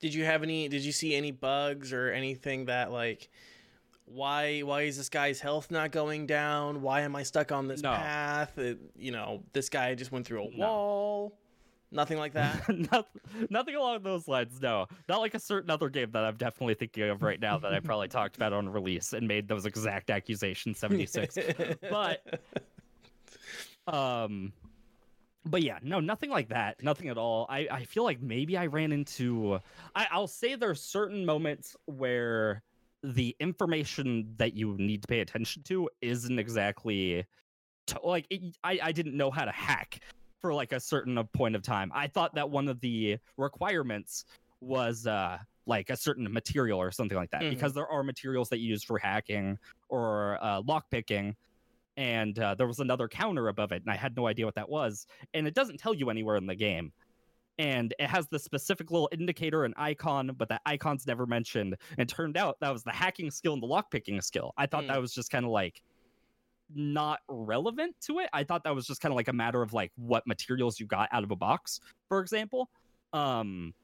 Did you have any? Did you see any bugs or anything that like? Why? Why is this guy's health not going down? Why am I stuck on this No. path? It, you know, this guy just went through a No. wall. Nothing like that. nothing, nothing along those lines. No, not like a certain other game that I'm definitely thinking of right now that I probably talked about on release and made those exact accusations. Seventy six. But- um, but yeah, no, nothing like that. Nothing at all. I I feel like maybe I ran into. I, I'll say there's certain moments where the information that you need to pay attention to isn't exactly to, like it, I I didn't know how to hack for like a certain uh, point of time. I thought that one of the requirements was uh like a certain material or something like that Mhm. because there are materials that you use for hacking or uh, lockpicking and uh, there was another counter above it and i had no idea what that was and it doesn't tell you anywhere in the game and it has the specific little indicator and icon but that icon's never mentioned. And turned out that was the hacking skill and the lockpicking skill. I thought Mm. that was just kind of like not relevant to it. I thought that was just kind of like a matter of like what materials you got out of a box for example. Um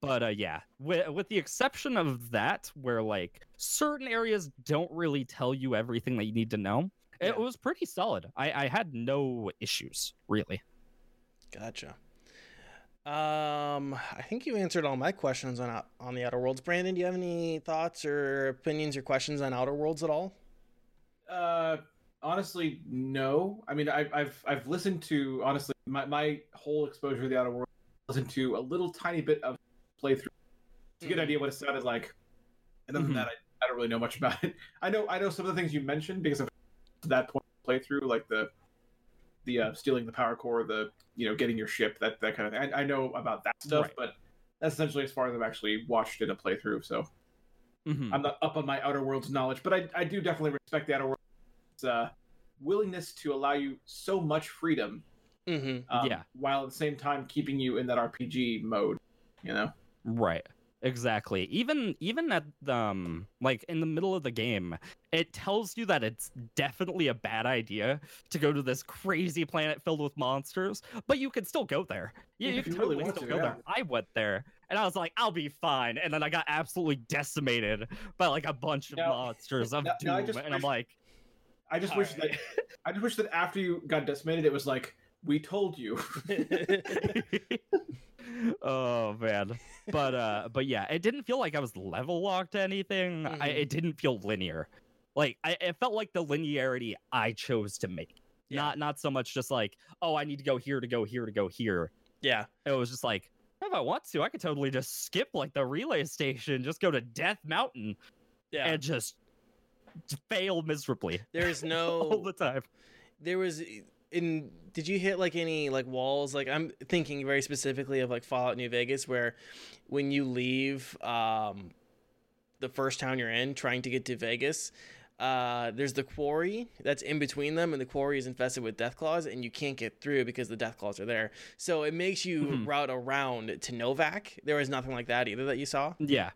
but uh yeah. With, with the exception of that where like certain areas don't really tell you everything that you need to know it was pretty solid. I i had no issues really. Gotcha. Um, I think you answered all my questions on on the Outer Worlds. Brandon, do you have any thoughts or opinions or questions on Outer Worlds at all? Uh, honestly, no. I mean, I've I've I've listened to honestly my my whole exposure to the outer world. Listened to a little tiny bit of playthrough to get an idea what it sounded like. And other than that, I, I don't really know much about it. I know I know some of the things you mentioned because of that point playthrough, like the the uh, stealing the power core, the you know getting your ship, that that kind of thing. I, I know about that stuff, Right. but that's essentially as far as I've actually watched in a playthrough. So Mhm. I'm not up on my Outer Worlds knowledge, but I, I do definitely respect the Outer Worlds' uh, willingness to allow you so much freedom, Mm-hmm. um, Yeah. while at the same time keeping you in that RPG mode. You know, Right. Exactly. Even even at the, um like in the middle of the game, it tells you that it's definitely a bad idea to go to this crazy planet filled with monsters, but you can still go there. You, you If can you really totally want still to, go there. I went there and I was like, I'll be fine. And then I got absolutely decimated by like a bunch of Now- monsters of now- doom. now just and I'm like, I just wish that I just wish that after you got decimated, it was like we told you. oh man but uh but yeah it didn't feel like i was level locked to anything I, Mhm. it didn't feel linear like I, it felt like the linearity i chose to make Yeah. not not so much just like oh i need to go here to go here to go here yeah. it was just like if i want to i could totally just skip like the relay station just go to death mountain Yeah. and just fail miserably There's no all the time there was in did you hit like any like walls like i'm thinking very specifically of like fallout new vegas where when you leave um the first town you're in trying to get to vegas uh there's the quarry that's in between them and the quarry is infested with death claws and you can't get through because the death claws are there so it makes you Mhm. route around to Novac there was nothing like that either that you saw Yeah.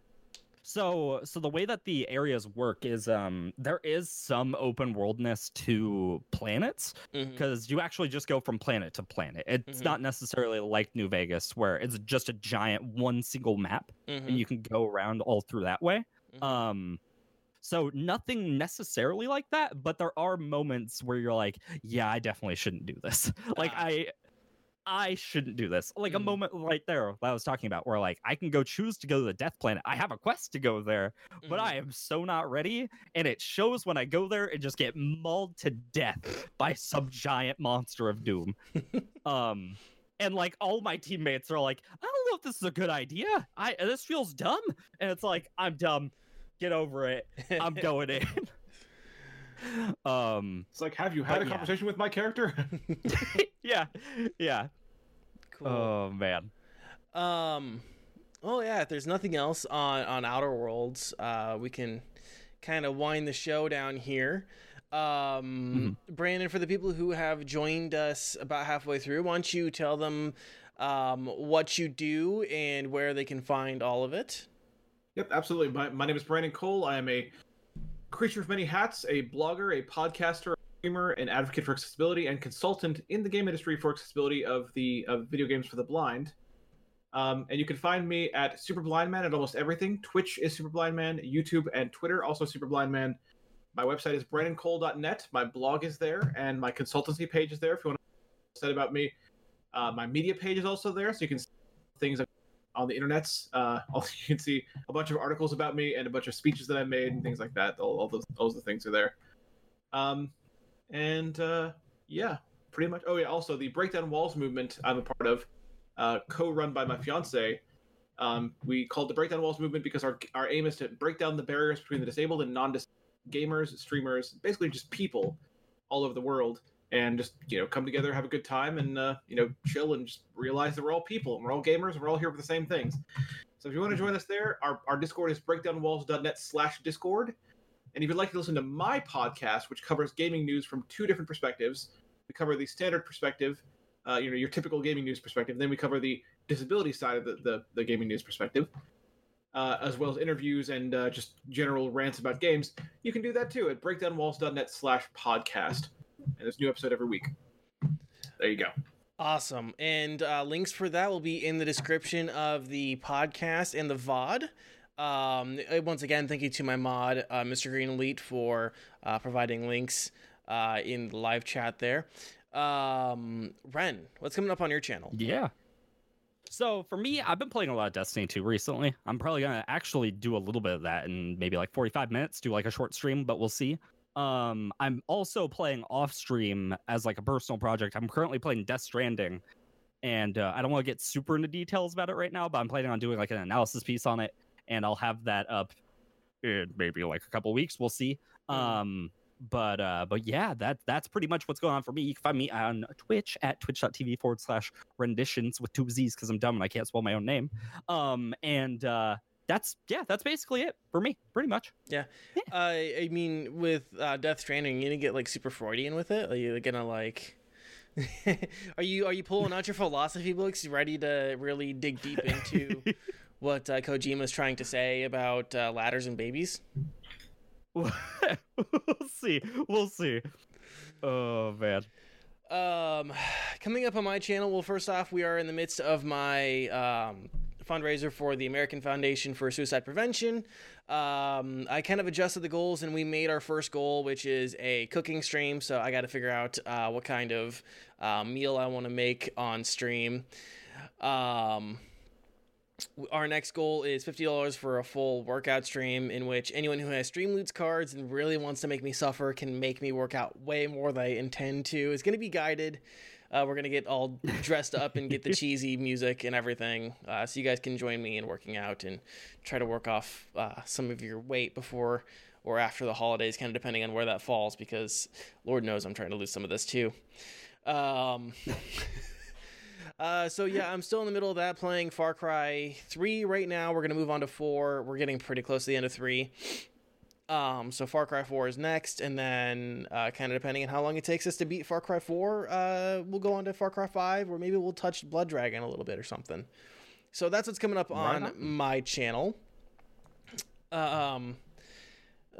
So so the way that the areas work is um there is some open worldness to planets because you actually just go from planet to planet. It's Mhm. not necessarily like New Vegas where it's just a giant one single map Mhm. and you can go around all through that way. Mhm. Um so nothing necessarily like that, but there are moments where you're like, yeah, I definitely shouldn't do this. like Ah. I I shouldn't do this. Like a Mhm. moment right there that I was talking about where like I can go choose to go to the death planet. I have a quest to go there, but Mhm. I am so not ready. And it shows when I go there and just get mauled to death by some giant monster of doom. um and like all my teammates are like, I don't know if this is a good idea. I this feels dumb. And it's like, I'm dumb. Get over it. I'm going in. um It's like, have you had But a yeah. conversation with my character? yeah. Yeah. Cool Oh man. Um, well, yeah. If there's nothing else on on Outer Worlds, uh, we can kind of wind the show down here. Um, Brandon, for the people who have joined us about halfway through, why don't you tell them um, what you do and where they can find all of it? Yep, absolutely. My, my name is Brandon Cole. I am a creature of many hats, a blogger, a podcaster, a streamer, an advocate for accessibility, and consultant in the game industry for accessibility of the of video games for the blind. Um, and you can find me at Super Blind Man at almost everything. Twitch is Super Blind Man, YouTube and Twitter also Super Blind Man. My website is brandoncole.net. My blog is there, and my consultancy page is there. If you want to say about me, uh, my media page is also there, so you can see things on the internets. Uh, also, you can see a bunch of articles about me and a bunch of speeches that I made and things like that. All, all those, those the things are there. Um, and uh, yeah, pretty much. Oh yeah, also the Breakdown Walls movement I'm a part of, uh, co-run by my fiance. Um, we called the Breakdown Walls movement because our our aim is to break down the barriers between the disabled and non disabled gamers, streamers, basically just people all over the world, and just you know come together, have a good time, and uh, you know chill and just realize that we're all people and we're all gamers and we're all here for the same things. So if you want to join us there, our, our Discord is breakdownwalls.net slash Discord. And if you'd like to listen to my podcast, which covers gaming news from two different perspectives, we cover the standard perspective, uh, you know, your typical gaming news perspective. Then we cover the disability side of the, the, the gaming news perspective, uh, as well as interviews and uh, just general rants about games. You can do that too at breakdownwalls.net slash podcast. And there's new episode every week. There you go. Awesome. And uh, links for that will be in the description of the podcast and the VOD. Um, uh, once again, thank you to my mod, uh, Mr. Green Elite, for uh, providing links uh, in the live chat there. Um, Ren, what's coming up on your channel? Yeah. So for me, I've been playing a lot of Destiny 2 recently. I'm probably gonna actually do a little bit of that in maybe like 45 minutes, do like a short stream, but we'll see. Um, I'm also playing off stream as like a personal project. I'm currently playing Death Stranding, and uh, I don't want to get super into details about it right now, but I'm planning on doing like an analysis piece on it, and I'll have that up in maybe like a couple weeks. We'll see. Mhm. Um, but uh, but yeah, that that's pretty much what's going on for me. You can find me on Twitch at twitch.tv forward slash renditions with two Z's because I'm dumb and I can't spell my own name. Um, and uh, that's yeah, that's basically it for me, pretty much. Yeah. Uh, I mean, with uh, Death Stranding, you gonna get like super Freudian with it? Are you gonna like? are you are you pulling out your philosophy books, ready to really dig deep into what uh, Kojima's trying to say about uh, ladders and babies. we'll see. We'll see. Oh man. Um, coming up on my channel. Well, first off, we are in the midst of my um, fundraiser for the American Foundation for Suicide Prevention. Um, I kind of adjusted the goals, and we made our first goal, which is a cooking stream. So I got to figure out uh, what kind of uh, meal I want to make on stream. Um, our next goal is $50 for a full workout stream in which anyone who has stream Streamloots cards and really wants to make me suffer can make me work out way more than I intend to. It's going to be guided. Uh, we're going to get all dressed up and get the cheesy music and everything uh, so you guys can join me in working out and try to work off uh, some of your weight before or after the holidays, kind of depending on where that falls, because Lord knows I'm trying to lose some of this too. Um, Uh, so yeah, I'm still in the middle of that playing Far Cry 3 right now. We're gonna move on to 4. We're getting pretty close to the end of 3. Um, so Far Cry 4 is next, and then uh, kind of depending on how long it takes us to beat Far Cry 4, uh, we'll go on to Far Cry 5, or maybe we'll touch Blood Dragon a little bit or something. So that's what's coming up on, on. my channel. Um,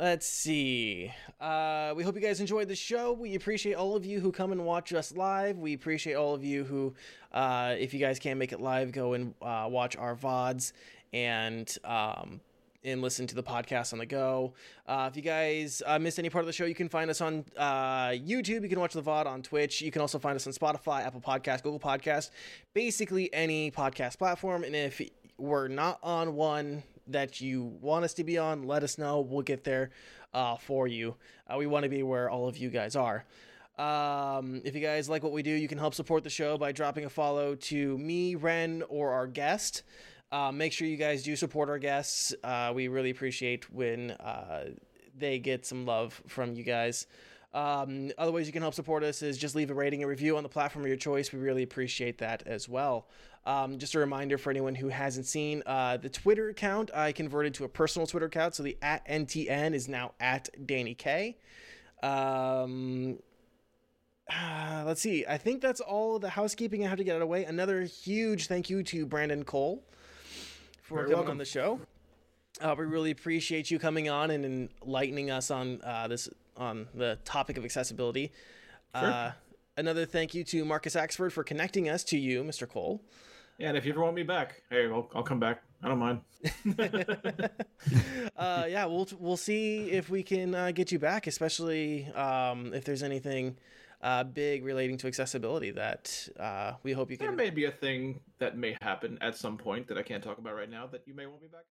Let's see. Uh, we hope you guys enjoyed the show. We appreciate all of you who come and watch us live. We appreciate all of you who, uh, if you guys can't make it live, go and uh, watch our VODs and um, and listen to the podcast on the go. Uh, if you guys uh, missed any part of the show, you can find us on uh, YouTube. You can watch the VOD on Twitch. You can also find us on Spotify, Apple Podcast, Google Podcast, basically any podcast platform. And if we're not on one, that you want us to be on, let us know. We'll get there uh, for you. Uh, we want to be where all of you guys are. Um, if you guys like what we do, you can help support the show by dropping a follow to me, Ren, or our guest. Uh, make sure you guys do support our guests. Uh, we really appreciate when uh, they get some love from you guys. Um, other ways you can help support us is just leave a rating and review on the platform of your choice. We really appreciate that as well. Um, just a reminder for anyone who hasn't seen uh, the Twitter account, I converted to a personal Twitter account. So the at NTN is now at Danny K. Um, uh, let's see. I think that's all the housekeeping I have to get out of the way. Another huge thank you to Brandon Cole for Very coming welcome. on the show. Uh, we really appreciate you coming on and enlightening us on uh, this on the topic of accessibility. Uh, another thank you to Marcus Axford for connecting us to you, Mr. Cole. Yeah, and if you ever want me back, hey, I'll, I'll come back. I don't mind. uh, yeah, we'll we'll see if we can uh, get you back, especially um, if there's anything uh, big relating to accessibility that uh, we hope you There can. There may be a thing that may happen at some point that I can't talk about right now that you may want me back.